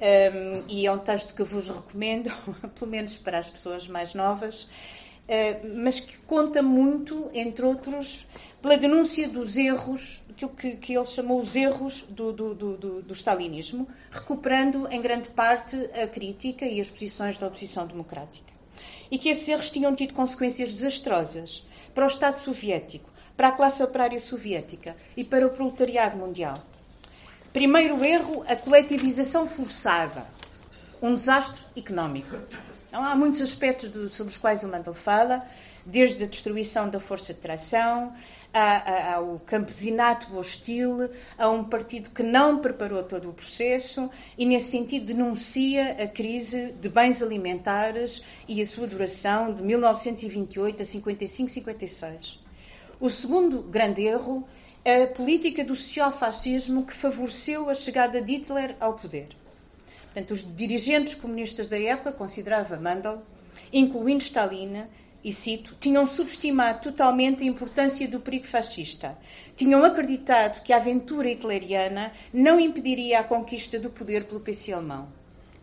S3: Um, e é um texto que vos recomendo, [LAUGHS] pelo menos para as pessoas mais novas, uh, mas que conta muito, entre outros, pela denúncia dos erros, aquilo que, que ele chamou os erros do, do, do, do, stalinismo, recuperando em grande parte a crítica e as posições da oposição democrática. E que esses erros tinham tido consequências desastrosas para o Estado soviético, para a classe operária soviética e para o proletariado mundial. Primeiro erro, a coletivização forçada. Um desastre económico. Então, há muitos aspectos do, sobre os quais o Mandel fala, desde a destruição da força de tração, ao campesinato hostil, a um partido que não preparou todo o processo e, nesse sentido, denuncia a crise de bens alimentares e a sua duração de 1928 a 55-56. O segundo grande erro a política do social-fascismo que favoreceu a chegada de Hitler ao poder. Portanto, os dirigentes comunistas da época, considerava Mandel, incluindo Stalin, e cito, tinham subestimado totalmente a importância do perigo fascista. Tinham acreditado que a aventura hitleriana não impediria a conquista do poder pelo PC alemão.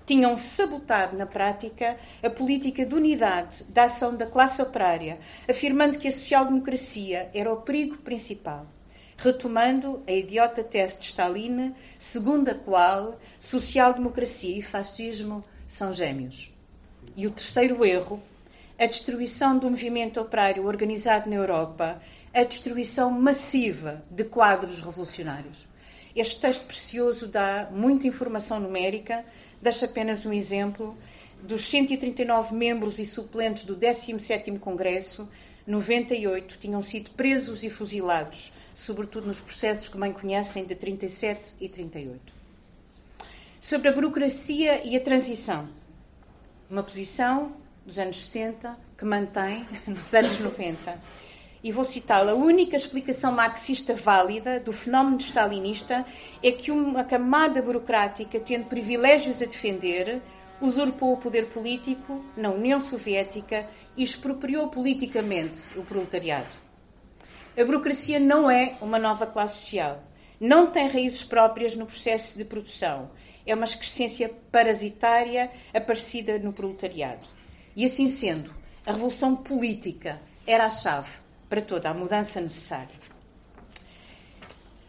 S3: Tinham sabotado na prática a política de unidade da ação da classe operária, afirmando que a social-democracia era o perigo principal retomando a idiota tese de Stalin, segundo a qual social-democracia e fascismo são gêmeos. E o terceiro erro, a destruição do movimento operário organizado na Europa, a destruição massiva de quadros revolucionários. Este texto precioso dá muita informação numérica, deixa apenas um exemplo. Dos 139 membros e suplentes do 17º Congresso, 98 tinham sido presos e fuzilados sobretudo nos processos que bem conhecem de 37 e 38. Sobre a burocracia e a transição. Uma posição dos anos 60 que mantém [LAUGHS] nos anos 90. E vou citá-la. A única explicação marxista válida do fenómeno stalinista é que uma camada burocrática, tendo privilégios a defender, usurpou o poder político na União Soviética e expropriou politicamente o proletariado. A burocracia não é uma nova classe social. Não tem raízes próprias no processo de produção. É uma excrescência parasitária aparecida no proletariado. E assim sendo, a revolução política era a chave para toda a mudança necessária.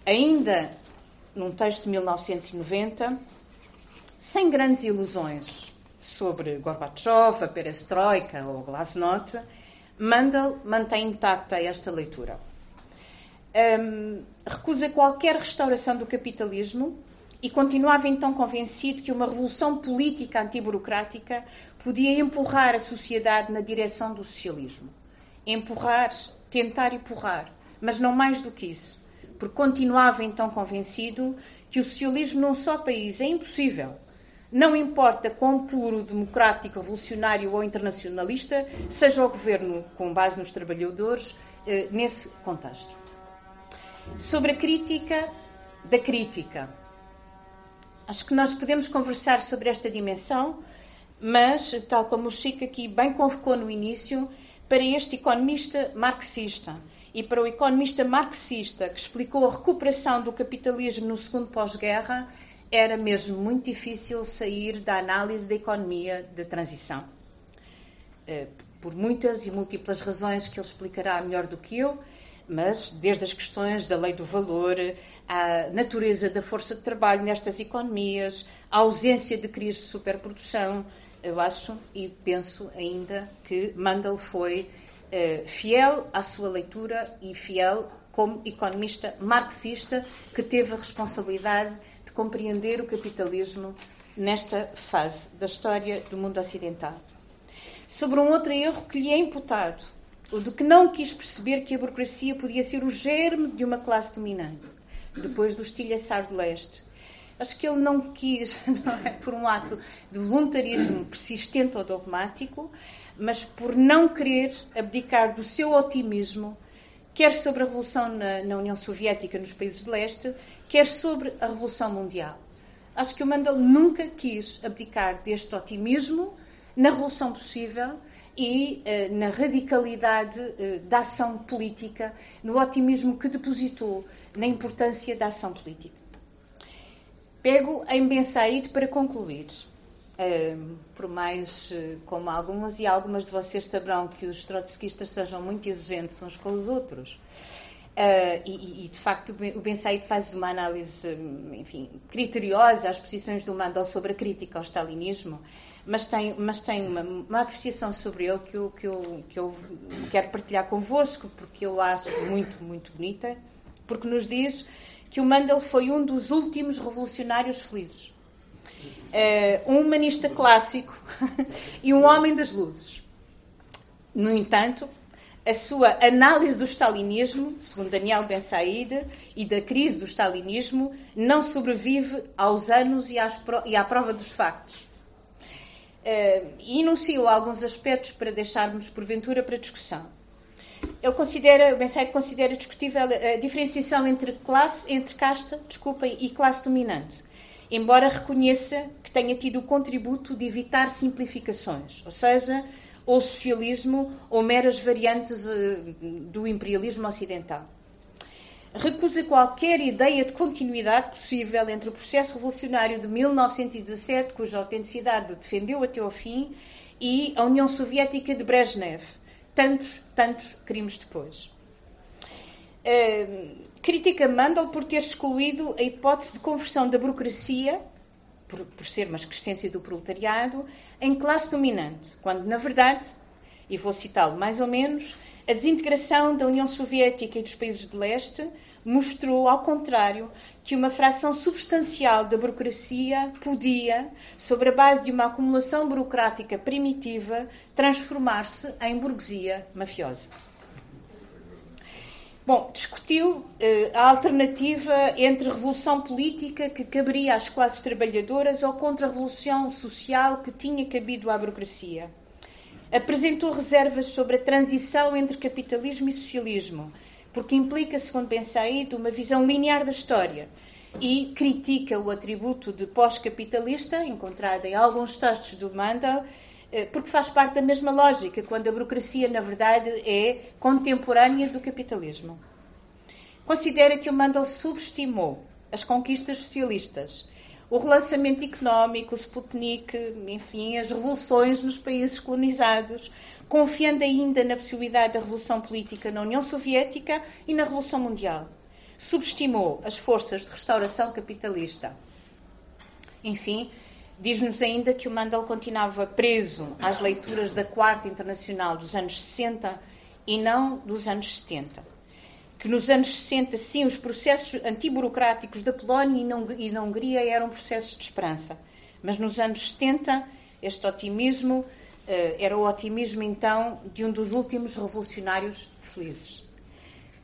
S3: Ainda num texto de 1990, sem grandes ilusões sobre Gorbachev, a Perestroika ou Glasnost, Mandel mantém intacta esta leitura um, recusa qualquer restauração do capitalismo e continuava então convencido que uma revolução política antiburocrática podia empurrar a sociedade na direção do socialismo. Empurrar, tentar empurrar, mas não mais do que isso, porque continuava então convencido que o socialismo num só país é impossível, não importa quão puro, democrático, revolucionário ou internacionalista seja o governo com base nos trabalhadores eh, nesse contexto. Sobre a crítica da crítica. Acho que nós podemos conversar sobre esta dimensão, mas, tal como o Chico aqui bem convocou no início, para este economista marxista e para o economista marxista que explicou a recuperação do capitalismo no segundo pós-guerra, era mesmo muito difícil sair da análise da economia de transição. Eh, por muitas e múltiplas razões que ele explicará melhor do que eu, mas desde as questões da lei do valor, a natureza da força de trabalho nestas economias, a ausência de crise de superprodução, eu acho e penso ainda que Mandel foi eh, fiel à sua leitura e fiel como economista marxista que teve a responsabilidade de compreender o capitalismo nesta fase da história do mundo ocidental. Sobre um outro erro que lhe é imputado, o de que não quis perceber que a burocracia podia ser o germe de uma classe dominante, depois do estilhaçar do leste. Acho que ele não quis, [LAUGHS] não é por um ato de voluntarismo persistente ou dogmático, mas por não querer abdicar do seu otimismo quer sobre a Revolução na, na, União Soviética, nos países de leste, quer sobre a Revolução Mundial. Acho que o Mandel nunca quis abdicar deste otimismo na Revolução possível e eh, na radicalidade eh, da ação política, no otimismo que depositou na importância da ação política. Pego em Ben Said para concluir. Uh, por mais uh, como algumas e algumas de vocês saberão que os trotskistas sejam muito exigentes uns com os outros. Uh, e, e, de facto, o Ben Said faz uma análise, enfim, criteriosa às posições do Mandel sobre a crítica ao stalinismo, mas tem, mas tem uma, uma apreciação sobre ele que eu, que, eu, que eu quero partilhar convosco, porque eu acho muito, muito bonita, porque nos diz que o Mandel foi um dos últimos revolucionários felizes uh, um humanista clássico [LAUGHS] e um homem das luzes. No entanto, a sua análise do stalinismo, segundo Daniel Ben Said, e da crise do stalinismo, não sobrevive aos anos e, às, e à prova dos factos. Uh, e enunciou alguns aspectos para deixarmos, porventura, para discussão. Ele considera, o Ben Said considera discutível a diferenciação entre classe, entre casta, desculpem, e classe dominante embora reconheça que tenha tido o contributo de evitar simplificações, ou seja, ou socialismo ou meras variantes eh, do imperialismo ocidental. Recusa qualquer ideia de continuidade possível entre o processo revolucionário de 1917, cuja autenticidade defendeu até ao fim, e a União Soviética de Brezhnev, tantos, tantos crimes depois. Uh, critica Mandel por ter excluído a hipótese de conversão da burocracia, por, por ser uma excrescência do proletariado, em classe dominante, quando, na verdade, e vou citá-lo mais ou menos, a desintegração da União Soviética e dos países de leste mostrou, ao contrário, que uma fração substancial da burocracia podia, sobre a base de uma acumulação burocrática primitiva, transformar-se em burguesia mafiosa. Bom, discutiu eh, a alternativa entre revolução política que caberia às classes trabalhadoras ou contra-revolução social que tinha cabido à burocracia. Apresentou reservas sobre a transição entre capitalismo e socialismo, porque implica, segundo Ben Said, uma visão linear da história e critica o atributo de pós-capitalista, encontrado em alguns textos do Mandel, eh, porque faz parte da mesma lógica, quando a burocracia, na verdade, é contemporânea do capitalismo. Considera que o Mandel subestimou as conquistas socialistas, o relançamento económico, o Sputnik, enfim, as revoluções nos países colonizados, confiando ainda na possibilidade da revolução política na União Soviética e na Revolução Mundial. Subestimou as forças de restauração capitalista. Enfim, Diz-nos ainda que o Mandel continuava preso às leituras da Quarta Internacional dos anos 60 e não dos anos 70. Que nos anos 60, sim, os processos antiburocráticos da Polónia e da Hungria eram processos de esperança. Mas nos anos 70, este otimismo eh, era o otimismo, então, de um dos últimos revolucionários felizes.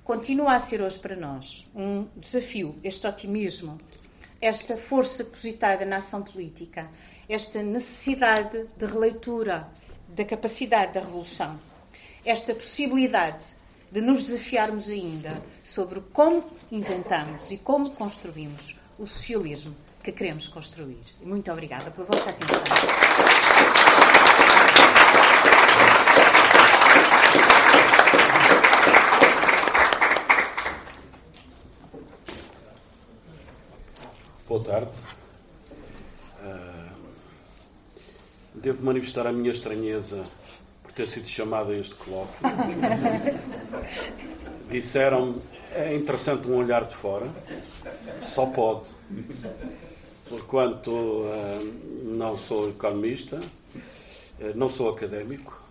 S3: Continua a ser hoje para nós um desafio, este otimismo esta força depositada na ação política, esta necessidade de releitura da capacidade da revolução, esta possibilidade de nos desafiarmos ainda sobre como inventamos e como construímos o socialismo que queremos construir. Muito obrigada pela vossa atenção.
S4: Boa tarde. Uh, devo manifestar a minha estranheza ter sido chamado a este colóquio. [LAUGHS] Disseram é interessante um olhar de fora, só pode. Porquanto uh, não sou economista, uh, não sou académico,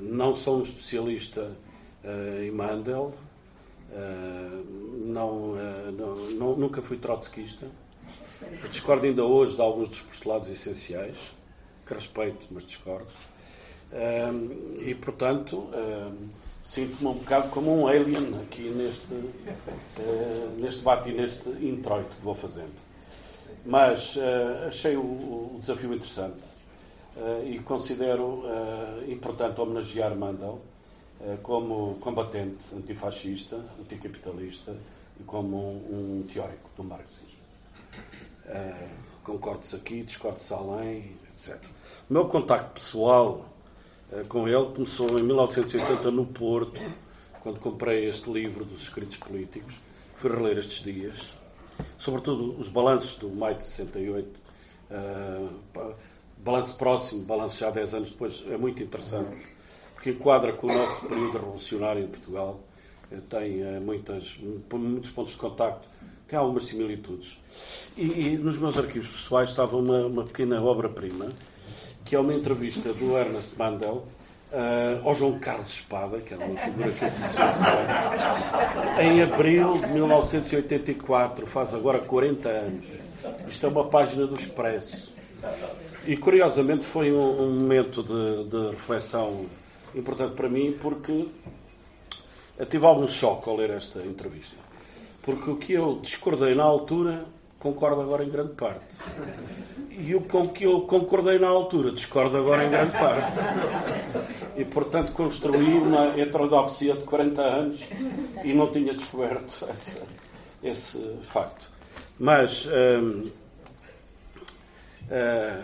S4: não sou um especialista em Mandel, Uh, não, uh, não, não, nunca fui trotskista. Discordo ainda hoje de alguns dos postulados essenciais, que respeito, mas discordo. Uh, e, portanto, sinto-me um bocado como um alien aqui neste, neste debate e neste introito que vou fazendo. Mas achei o, o, desafio interessante e considero importante homenagear Mandel como combatente antifascista, anticapitalista e como um, um teórico do marxismo. Uh, Concordo-se aqui, discordo-se além, etc. O meu contacto pessoal uh, com ele começou em 1980 no Porto, quando comprei este livro dos escritos políticos. Fui reler estes dias, sobretudo os balanços do maio de 68. Uh, balanço próximo, balanço já 10 anos depois, é muito interessante que enquadra com o nosso período revolucionário em Portugal, eh, tem eh, muitas, muitos pontos de contacto, tem algumas similitudes. E, e nos meus arquivos pessoais estava uma, uma pequena obra-prima, que é uma entrevista do Ernest Mandel uh, ao João Carlos Espada, que era uma figura que eu conhecia em abril de 1984, faz agora 40 anos. Isto é uma página do Expresso. E curiosamente foi um, um momento de, de reflexão importante para mim porque tive algum choque ao ler esta entrevista. Porque o que eu discordei na altura, concordo agora em grande parte. E o com que eu concordei na altura, discordo agora em grande parte. E, portanto, construí uma heterodoxia de 40 anos e não tinha descoberto essa, esse facto. Mas, hum, hum,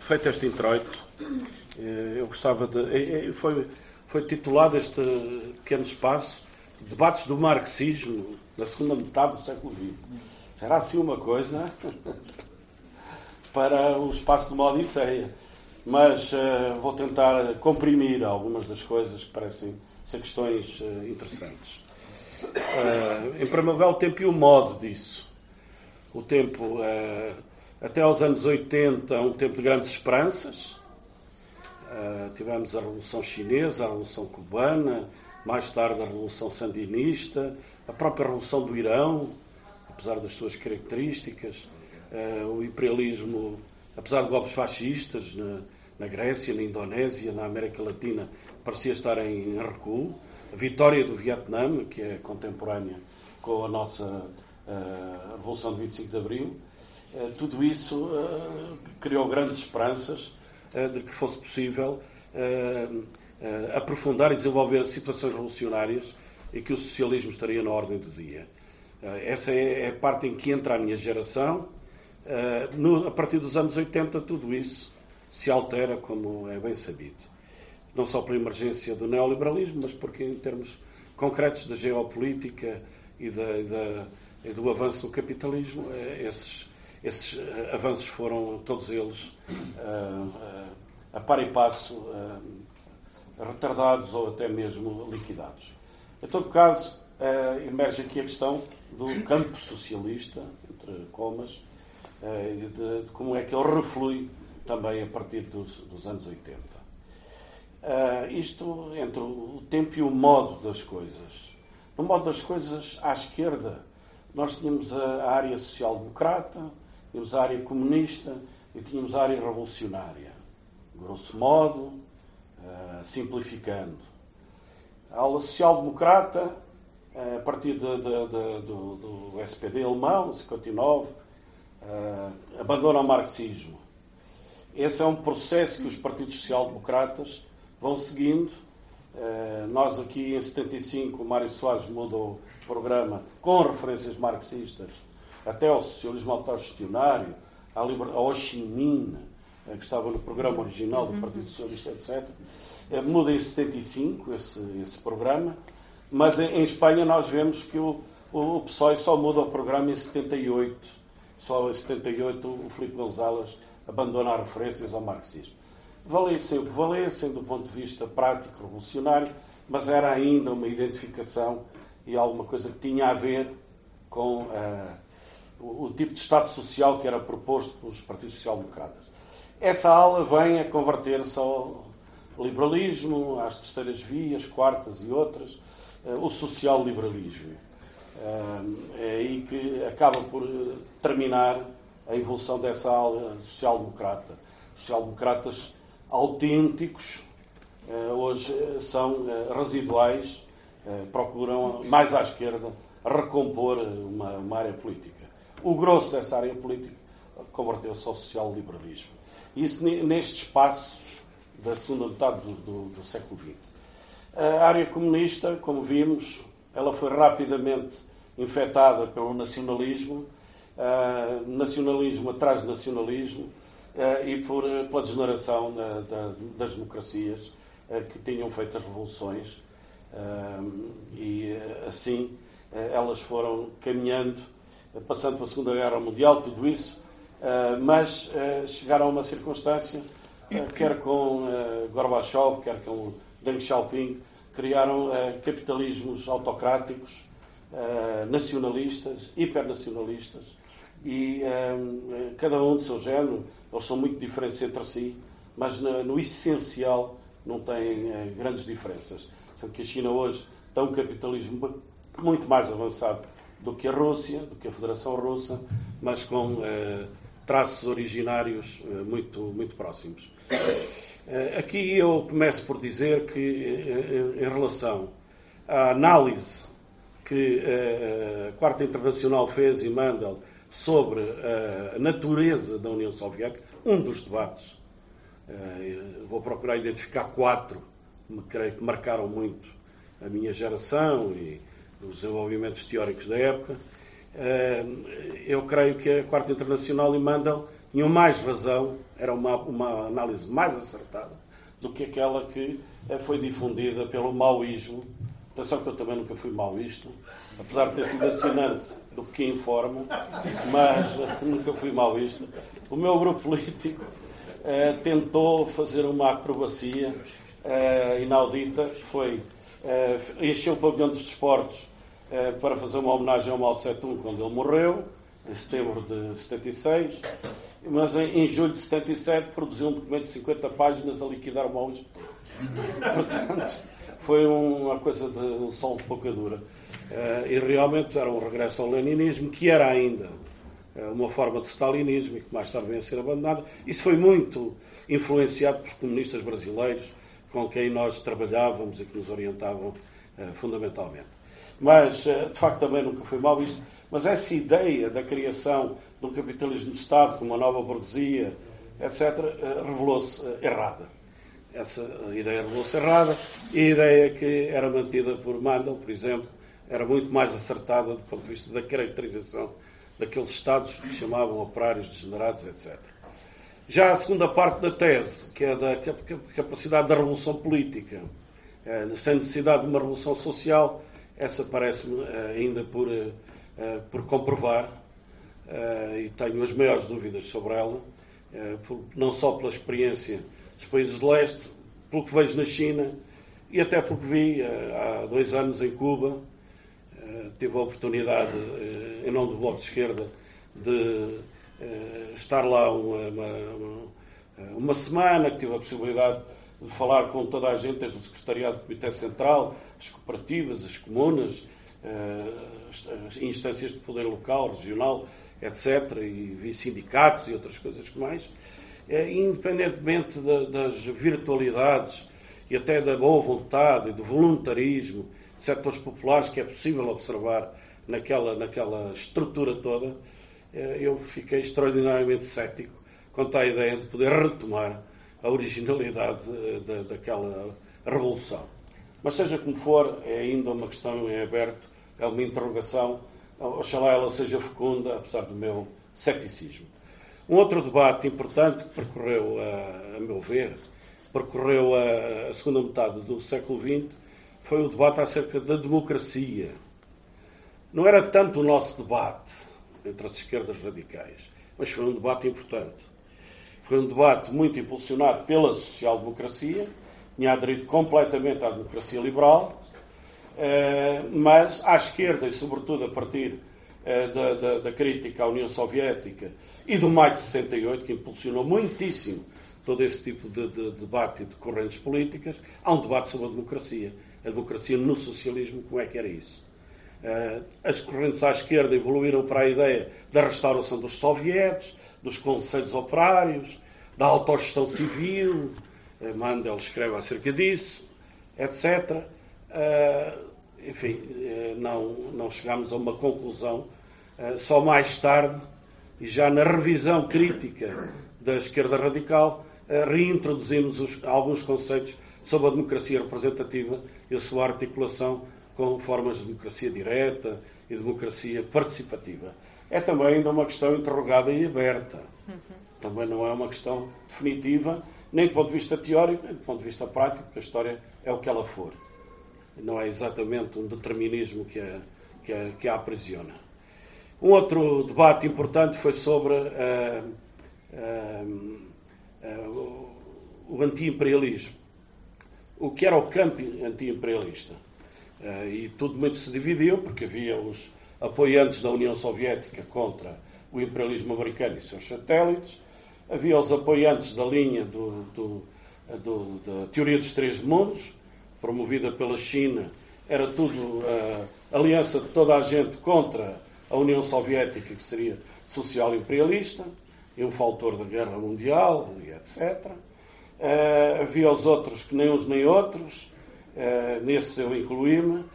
S4: feito este introito, eh, eu gostava de. Eh, eh, foi, foi titulado este pequeno espaço Debates do Marxismo na segunda metade do século XX. Será assim uma coisa [LAUGHS] para o espaço de uma Odisseia. Mas uh, vou tentar comprimir algumas das coisas que parecem ser questões uh, interessantes. Uh, em primeiro lugar, o tempo e o modo disso. O tempo, até aos anos 80, um tempo de grandes esperanças, tivemos a Revolução Chinesa, a Revolução Cubana, mais tarde a Revolução Sandinista, a própria Revolução do Irão, apesar das suas características, uh, o imperialismo, apesar de golpes fascistas na, na, Grécia, na Indonésia, na América Latina, parecia estar em recuo, a vitória do Vietnã, que é contemporânea com a nossa uh, Revolução de 25 de Abril, tudo isso criou grandes esperanças eh, de que fosse possível eh, eh, aprofundar e desenvolver situações revolucionárias e que o socialismo estaria na ordem do dia. Essa é a parte em que entra a minha geração. a partir dos anos 80, tudo isso se altera, como é bem sabido. Não só pela emergência do neoliberalismo, mas porque, em termos concretos da geopolítica e, da, e, da, e do avanço do capitalismo, esses esses uh, avanços foram todos eles a par e passo retardados ou até mesmo liquidados. Em todo caso, emerge aqui a questão do campo socialista, entre comas, de, de como é que ele reflui também a partir dos, dos anos 80. Uh, isto entre o tempo e o modo das coisas. No modo das coisas, à esquerda, nós tínhamos a, a área social-democrata, tínhamos a área comunista e tínhamos a área revolucionária. Grosso modo, uh, simplificando. A aula social-democrata a partir de, de, de, do, do, SPD alemão, 59, abandona o marxismo. Esse é um processo que os partidos social-democratas vão seguindo. Nós aqui em 75, o Mário Soares mudou o programa com referências marxistas até ao socialismo autogestionário, ao Ho Chi Minh, que estava no programa original do Partido Socialista, etc. Muda em 75 esse, esse programa mas em, Espanha nós vemos que o, o PSOE só muda o programa em 78. Só em 78 o Filipe González abandona as referências ao marxismo. Valessem o que valessem do ponto de vista prático, revolucionário, mas era ainda uma identificação e alguma coisa que tinha a ver com uh, o, o, tipo de Estado social que era proposto pelos partidos social-democratas. Essa ala vem a converter-se ao liberalismo, às terceiras vias, quartas e outras, o social-liberalismo. Eh, é aí que acaba por eh, terminar a evolução dessa ala social-democrata. Social-democratas autênticos, hoje são residuais, procuram mais à esquerda recompor uma, uma área política. O grosso dessa área política converteu-se ao social-liberalismo. Isso nestes passos da segunda metade do, do, do século XX. A área comunista, como vimos, ela foi rapidamente infectada pelo nacionalismo, uh, nacionalismo atrás de nacionalismo uh, e por, uh, pela degeneração da, da, das democracias que tinham feito as revoluções e assim elas foram caminhando, passando pela Segunda Guerra Mundial, tudo isso, mas chegaram a uma circunstância, quer com Gorbachev, quer com Deng Xiaoping criaram uh, capitalismos autocráticos, uh, nacionalistas, hipernacionalistas, e uh, cada um de seu género, eles são muito diferentes entre si, mas no, no essencial não têm grandes diferenças. Sendo que a China hoje tem um capitalismo muito mais avançado do que a Rússia, do que a Federação Russa, mas com traços originários muito, muito próximos. Eh, aqui eu começo por dizer que, eh, em relação à análise que eh, a Quarta Internacional fez e Mandel sobre a natureza da União Soviética, um dos debates, vou procurar identificar quatro, que creio que marcaram muito a minha geração e os desenvolvimentos teóricos da época. Eu creio que a Quarta Internacional e Mandel tinham mais razão, era uma, uma análise mais acertada do que aquela que eh, foi difundida pelo maoísmo. Atenção que eu também nunca fui maoísta, apesar de ter sido assinante do que informa, mas eh, nunca fui maoísta. O meu grupo político eh, tentou fazer uma acrobacia eh, inaudita, que foi eh, encher o pavilhão dos desportos eh, para fazer uma homenagem ao Mao Tse Tung quando ele morreu, em setembro de 76, mas em, em, julho de 77 produziu um documento de 50 páginas a liquidar maoísmo. [LAUGHS] Portanto, foi uma coisa de um sol de pouca dura. Uh, e realmente era um regresso ao leninismo, que era ainda uh, uma forma de stalinismo e que mais tarde veio a ser abandonada. Isso foi muito influenciado pelos comunistas brasileiros com quem nós trabalhávamos e que nos orientavam uh, fundamentalmente. Mas, de facto, também nunca foi mal isto. Mas essa ideia da criação de um capitalismo de Estado com uma nova burguesia, etc., eh, revelou-se eh, errada. Essa ideia revelou-se errada e a ideia que era mantida por Mandel, por exemplo, era muito mais acertada do ponto de vista da caracterização daqueles Estados que chamavam operários degenerados, etc. Já a segunda parte da tese, que é da capacidade da revolução política, eh, sem necessidade de uma revolução social, essa parece-me ainda por eh, por comprovar eh, e tenho as maiores dúvidas sobre ela, eh, não só pela experiência dos países de leste, pelo que vejo na China e até pelo que vi há dois anos em Cuba. Tive a oportunidade, em nome do Bloco de Esquerda, de estar lá uma, uma, uma semana, que tive a possibilidade de falar com toda a gente, desde o Secretariado do Comitê Central, as cooperativas, as comunas, uh, instâncias de poder local, regional, etc., e vi sindicatos e outras coisas mais, uh, independentemente das virtualidades e até da boa vontade e do voluntarismo de setores populares que é possível observar naquela, naquela estrutura toda, eh, eu fiquei extraordinariamente cético quanto à ideia de poder retomar a originalidade eh, daquela revolução. Mas seja como for, é ainda uma questão em aberto, é uma interrogação, oxalá ela seja fecunda, apesar do meu ceticismo. Um outro debate importante que percorreu, a, a meu ver, percorreu a, a segunda metade do século XX, foi o debate acerca da democracia. Não era tanto o nosso debate entre as esquerdas radicais, mas foi um debate importante. Foi um debate muito impulsionado pela social-democracia, tinha aderido completamente à democracia liberal, eh, mas à esquerda, e sobretudo a partir eh, da, da, da crítica à União Soviética e do maio de 68, que impulsionou muitíssimo todo esse tipo de, de, de debate e de correntes políticas, há um debate sobre a democracia. A democracia no socialismo, como é que era isso? Uh, as correntes à esquerda evoluíram para a ideia da restauração dos sovietes, dos conselhos operários, da autogestão civil, uh, Mandel escreve acerca disso, etc. Uh, enfim, não, não chegámos a uma conclusão. Só mais tarde, e já na revisão crítica da esquerda radical, reintroduzimos os, alguns conceitos sobre a democracia representativa e a sua articulação com formas de democracia direta e democracia participativa. É também ainda uma questão interrogada e aberta. Também não é uma questão definitiva, nem do ponto de vista teórico, nem do ponto de vista prático, porque a história é o que ela for. Não é exatamente um determinismo que a, que a, que a aprisiona. Um outro debate importante foi sobre uh, uh, uh, o anti-imperialismo. O que era o campo anti-imperialista? E tudo muito se dividiu, porque havia os apoiantes da União Soviética contra o imperialismo americano e seus satélites, havia os apoiantes da linha do, do, do, da teoria dos três mundos, promovida pela China, era tudo uh, aliança de toda a gente contra a União Soviética, que seria social-imperialista, e um faltor da Guerra Mundial, e etc. Uh, eh, havia os outros que nem uns nem outros, uh, nesses eu incluí-me, uh,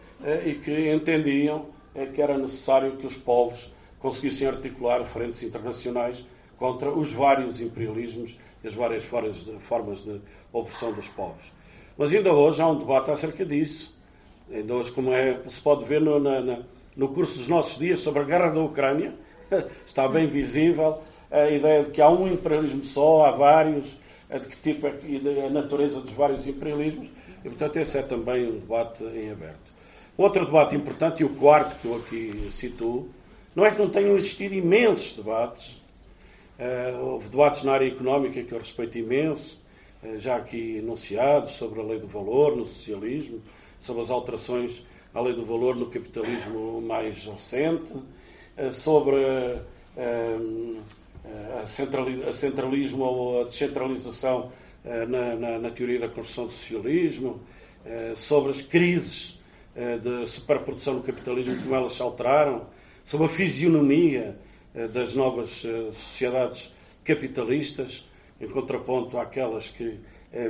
S4: e que entendiam que era necessário que os povos conseguissem articular frentes internacionais contra os vários imperialismos e as várias formas de, opressão dos povos. Mas ainda hoje há um debate acerca disso. Ainda hoje, como é, se pode ver no, na, no curso dos nossos dias sobre a guerra da Ucrânia, [LAUGHS] está bem visível a ideia de que há um imperialismo só, há vários, de que tipo é, a natureza dos vários imperialismos, e portanto esse é também um debate em aberto. Outro debate importante, e o quarto que eu aqui situo, não é que não tenham existido imensos debates. Uh, houve debates na área económica que eu respeito imenso, uh, já aqui enunciados, sobre a lei do valor no socialismo, sobre as alterações à lei do valor no capitalismo mais recente, uh, sobre a, centralismo ou a descentralização na, na, na, teoria da construção do socialismo, sobre as crises eh, de superprodução do capitalismo, como elas se alteraram, sobre a fisionomia das novas sociedades capitalistas, em contraponto àquelas que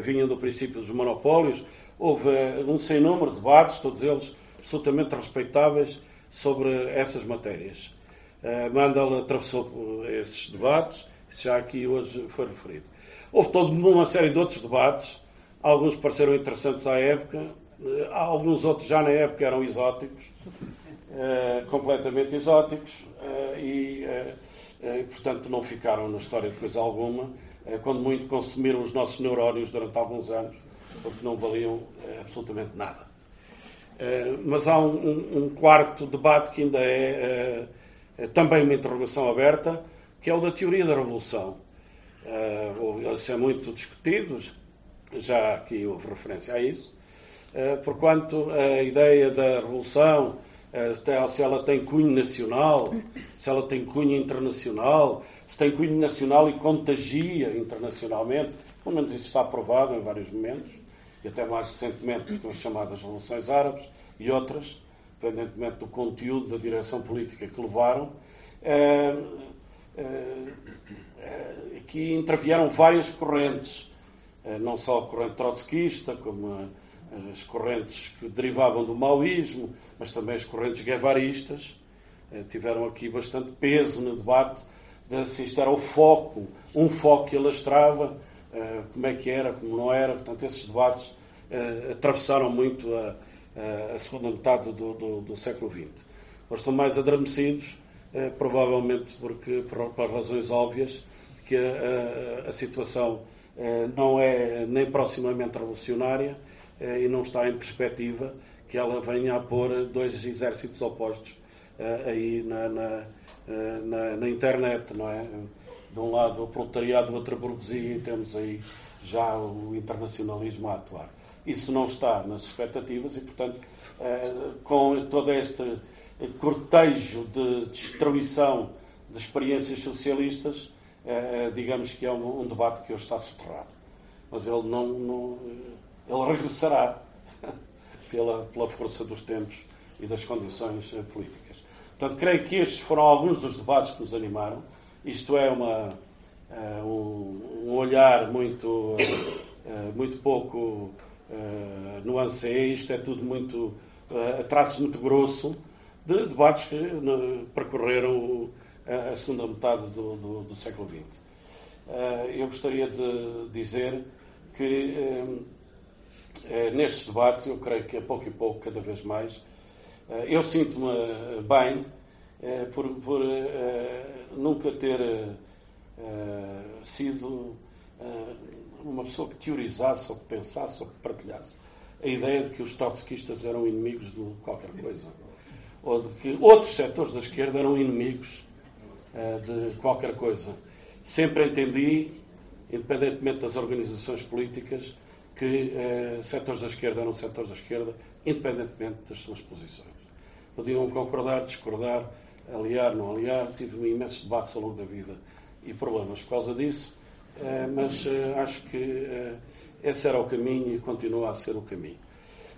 S4: vinham do princípio dos monopólios. Houve um sem número de debates, todos eles absolutamente respeitáveis, sobre essas matérias. Uh, Mandel atravessou esses debates, já aqui hoje foi referido. Houve toda uma série de outros debates, alguns pareceram interessantes à época, eh, alguns outros já na época eram exóticos, uh, completamente exóticos, uh, e, portanto, não ficaram na história de coisa alguma, quando muito consumiram os nossos neurónios durante alguns anos, porque não valiam absolutamente nada. mas há um, um, quarto debate que ainda é também uma interrogação aberta, que é o da teoria da revolução. Isso é muito discutido, já aqui houve referência a isso, porquanto a ideia da revolução, uh, se ela tem cunho nacional, se ela tem cunho internacional, se tem cunho nacional e contagia internacionalmente, pelo menos isso está provado em vários momentos, e até mais recentemente com as chamadas revoluções árabes e outras, independentemente do conteúdo da direção política que levaram, eh, eh, que intervieram várias correntes, eh, não só a corrente trotskista, como as correntes que derivavam do maoísmo, mas também as correntes guevaristas, eh, tiveram aqui bastante peso no debate de se isto era o foco, um foco que alastrava, eh, como é que era, como não era. Portanto, esses debates eh, atravessaram muito a, a segunda metade do, do, do século XX. Hoje estão mais adormecidos, provavelmente porque, por, por razões óbvias, que a, a situação não é nem proximamente revolucionária e não está em perspectiva que ela venha a pôr dois exércitos opostos aí na, na, na, na, internet, não é? De um lado o proletariado, outra burguesia, e temos aí já o internacionalismo a atuar. Isso não está nas expectativas e, portanto, com todo este cortejo de destruição de experiências socialistas, digamos que é um, debate que hoje está soterrado. Mas ele não, não ele regressará [LAUGHS] pela, pela força dos tempos e das condições políticas. Portanto, creio que estes foram alguns dos debates que nos animaram. Isto é uma, uh, um, olhar muito, uh, muito pouco nuancé, isto é tudo muito, traço muito grosso, de debates que percorreram a segunda metade do, do, do século XX. eu gostaria de dizer que nestes debates, eu creio que a pouco e pouco, cada vez mais, eh, eu sinto-me eh, bem eh, por, por nunca ter sido uma pessoa que teorizasse ou que pensasse ou que partilhasse a ideia de que os trotskistas eram inimigos de qualquer coisa ou de que outros setores da esquerda eram inimigos de qualquer coisa. Sempre entendi, independentemente das organizações políticas, que setores da esquerda eram setores da esquerda, independentemente das suas posições. Podiam concordar, discordar, aliar, não aliar. Tive imensos debates ao longo da vida e problemas por causa disso, eh, mas eh, acho que esse era o caminho e continua a ser o caminho.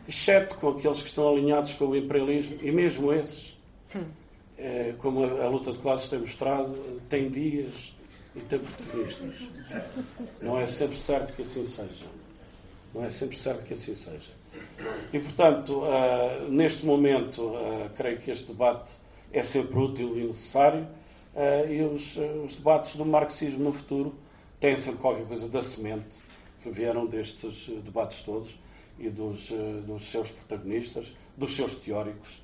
S4: Exceto com aqueles que estão alinhados com o imperialismo, e mesmo esses, como a luta de classes tem mostrado, tem dias e tem protagonistas. Não é sempre certo que assim seja. Não é sempre certo que assim seja. E, portanto, uh, neste momento, uh, creio que este debate é sempre útil e necessário, uh, e os, os, debates do marxismo no futuro têm sempre qualquer coisa da semente que vieram destes debates todos e dos, dos seus protagonistas, dos seus teóricos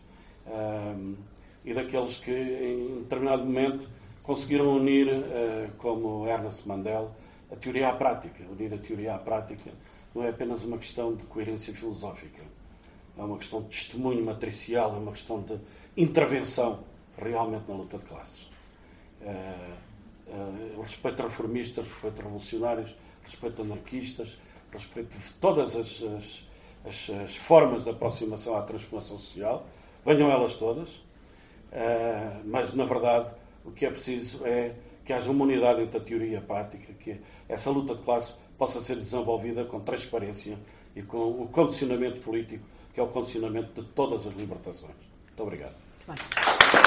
S4: e daqueles que, em determinado momento, conseguiram unir, como Ernest Mandel, a teoria à prática, unir a teoria à prática não é apenas uma questão de coerência filosófica. É uma questão de testemunho matricial, é uma questão de intervenção realmente na luta de classes. É, é, respeito a reformistas, respeito revolucionários, respeito anarquistas, respeito todas as, as, as, as, formas de aproximação à transformação social, venham elas todas, é, mas na verdade o que é preciso é que haja uma unidade entre a teoria e a prática, que essa luta de classe possa ser desenvolvida com transparência e com o condicionamento político, que é o condicionamento de todas as libertações. Muito obrigado. Muito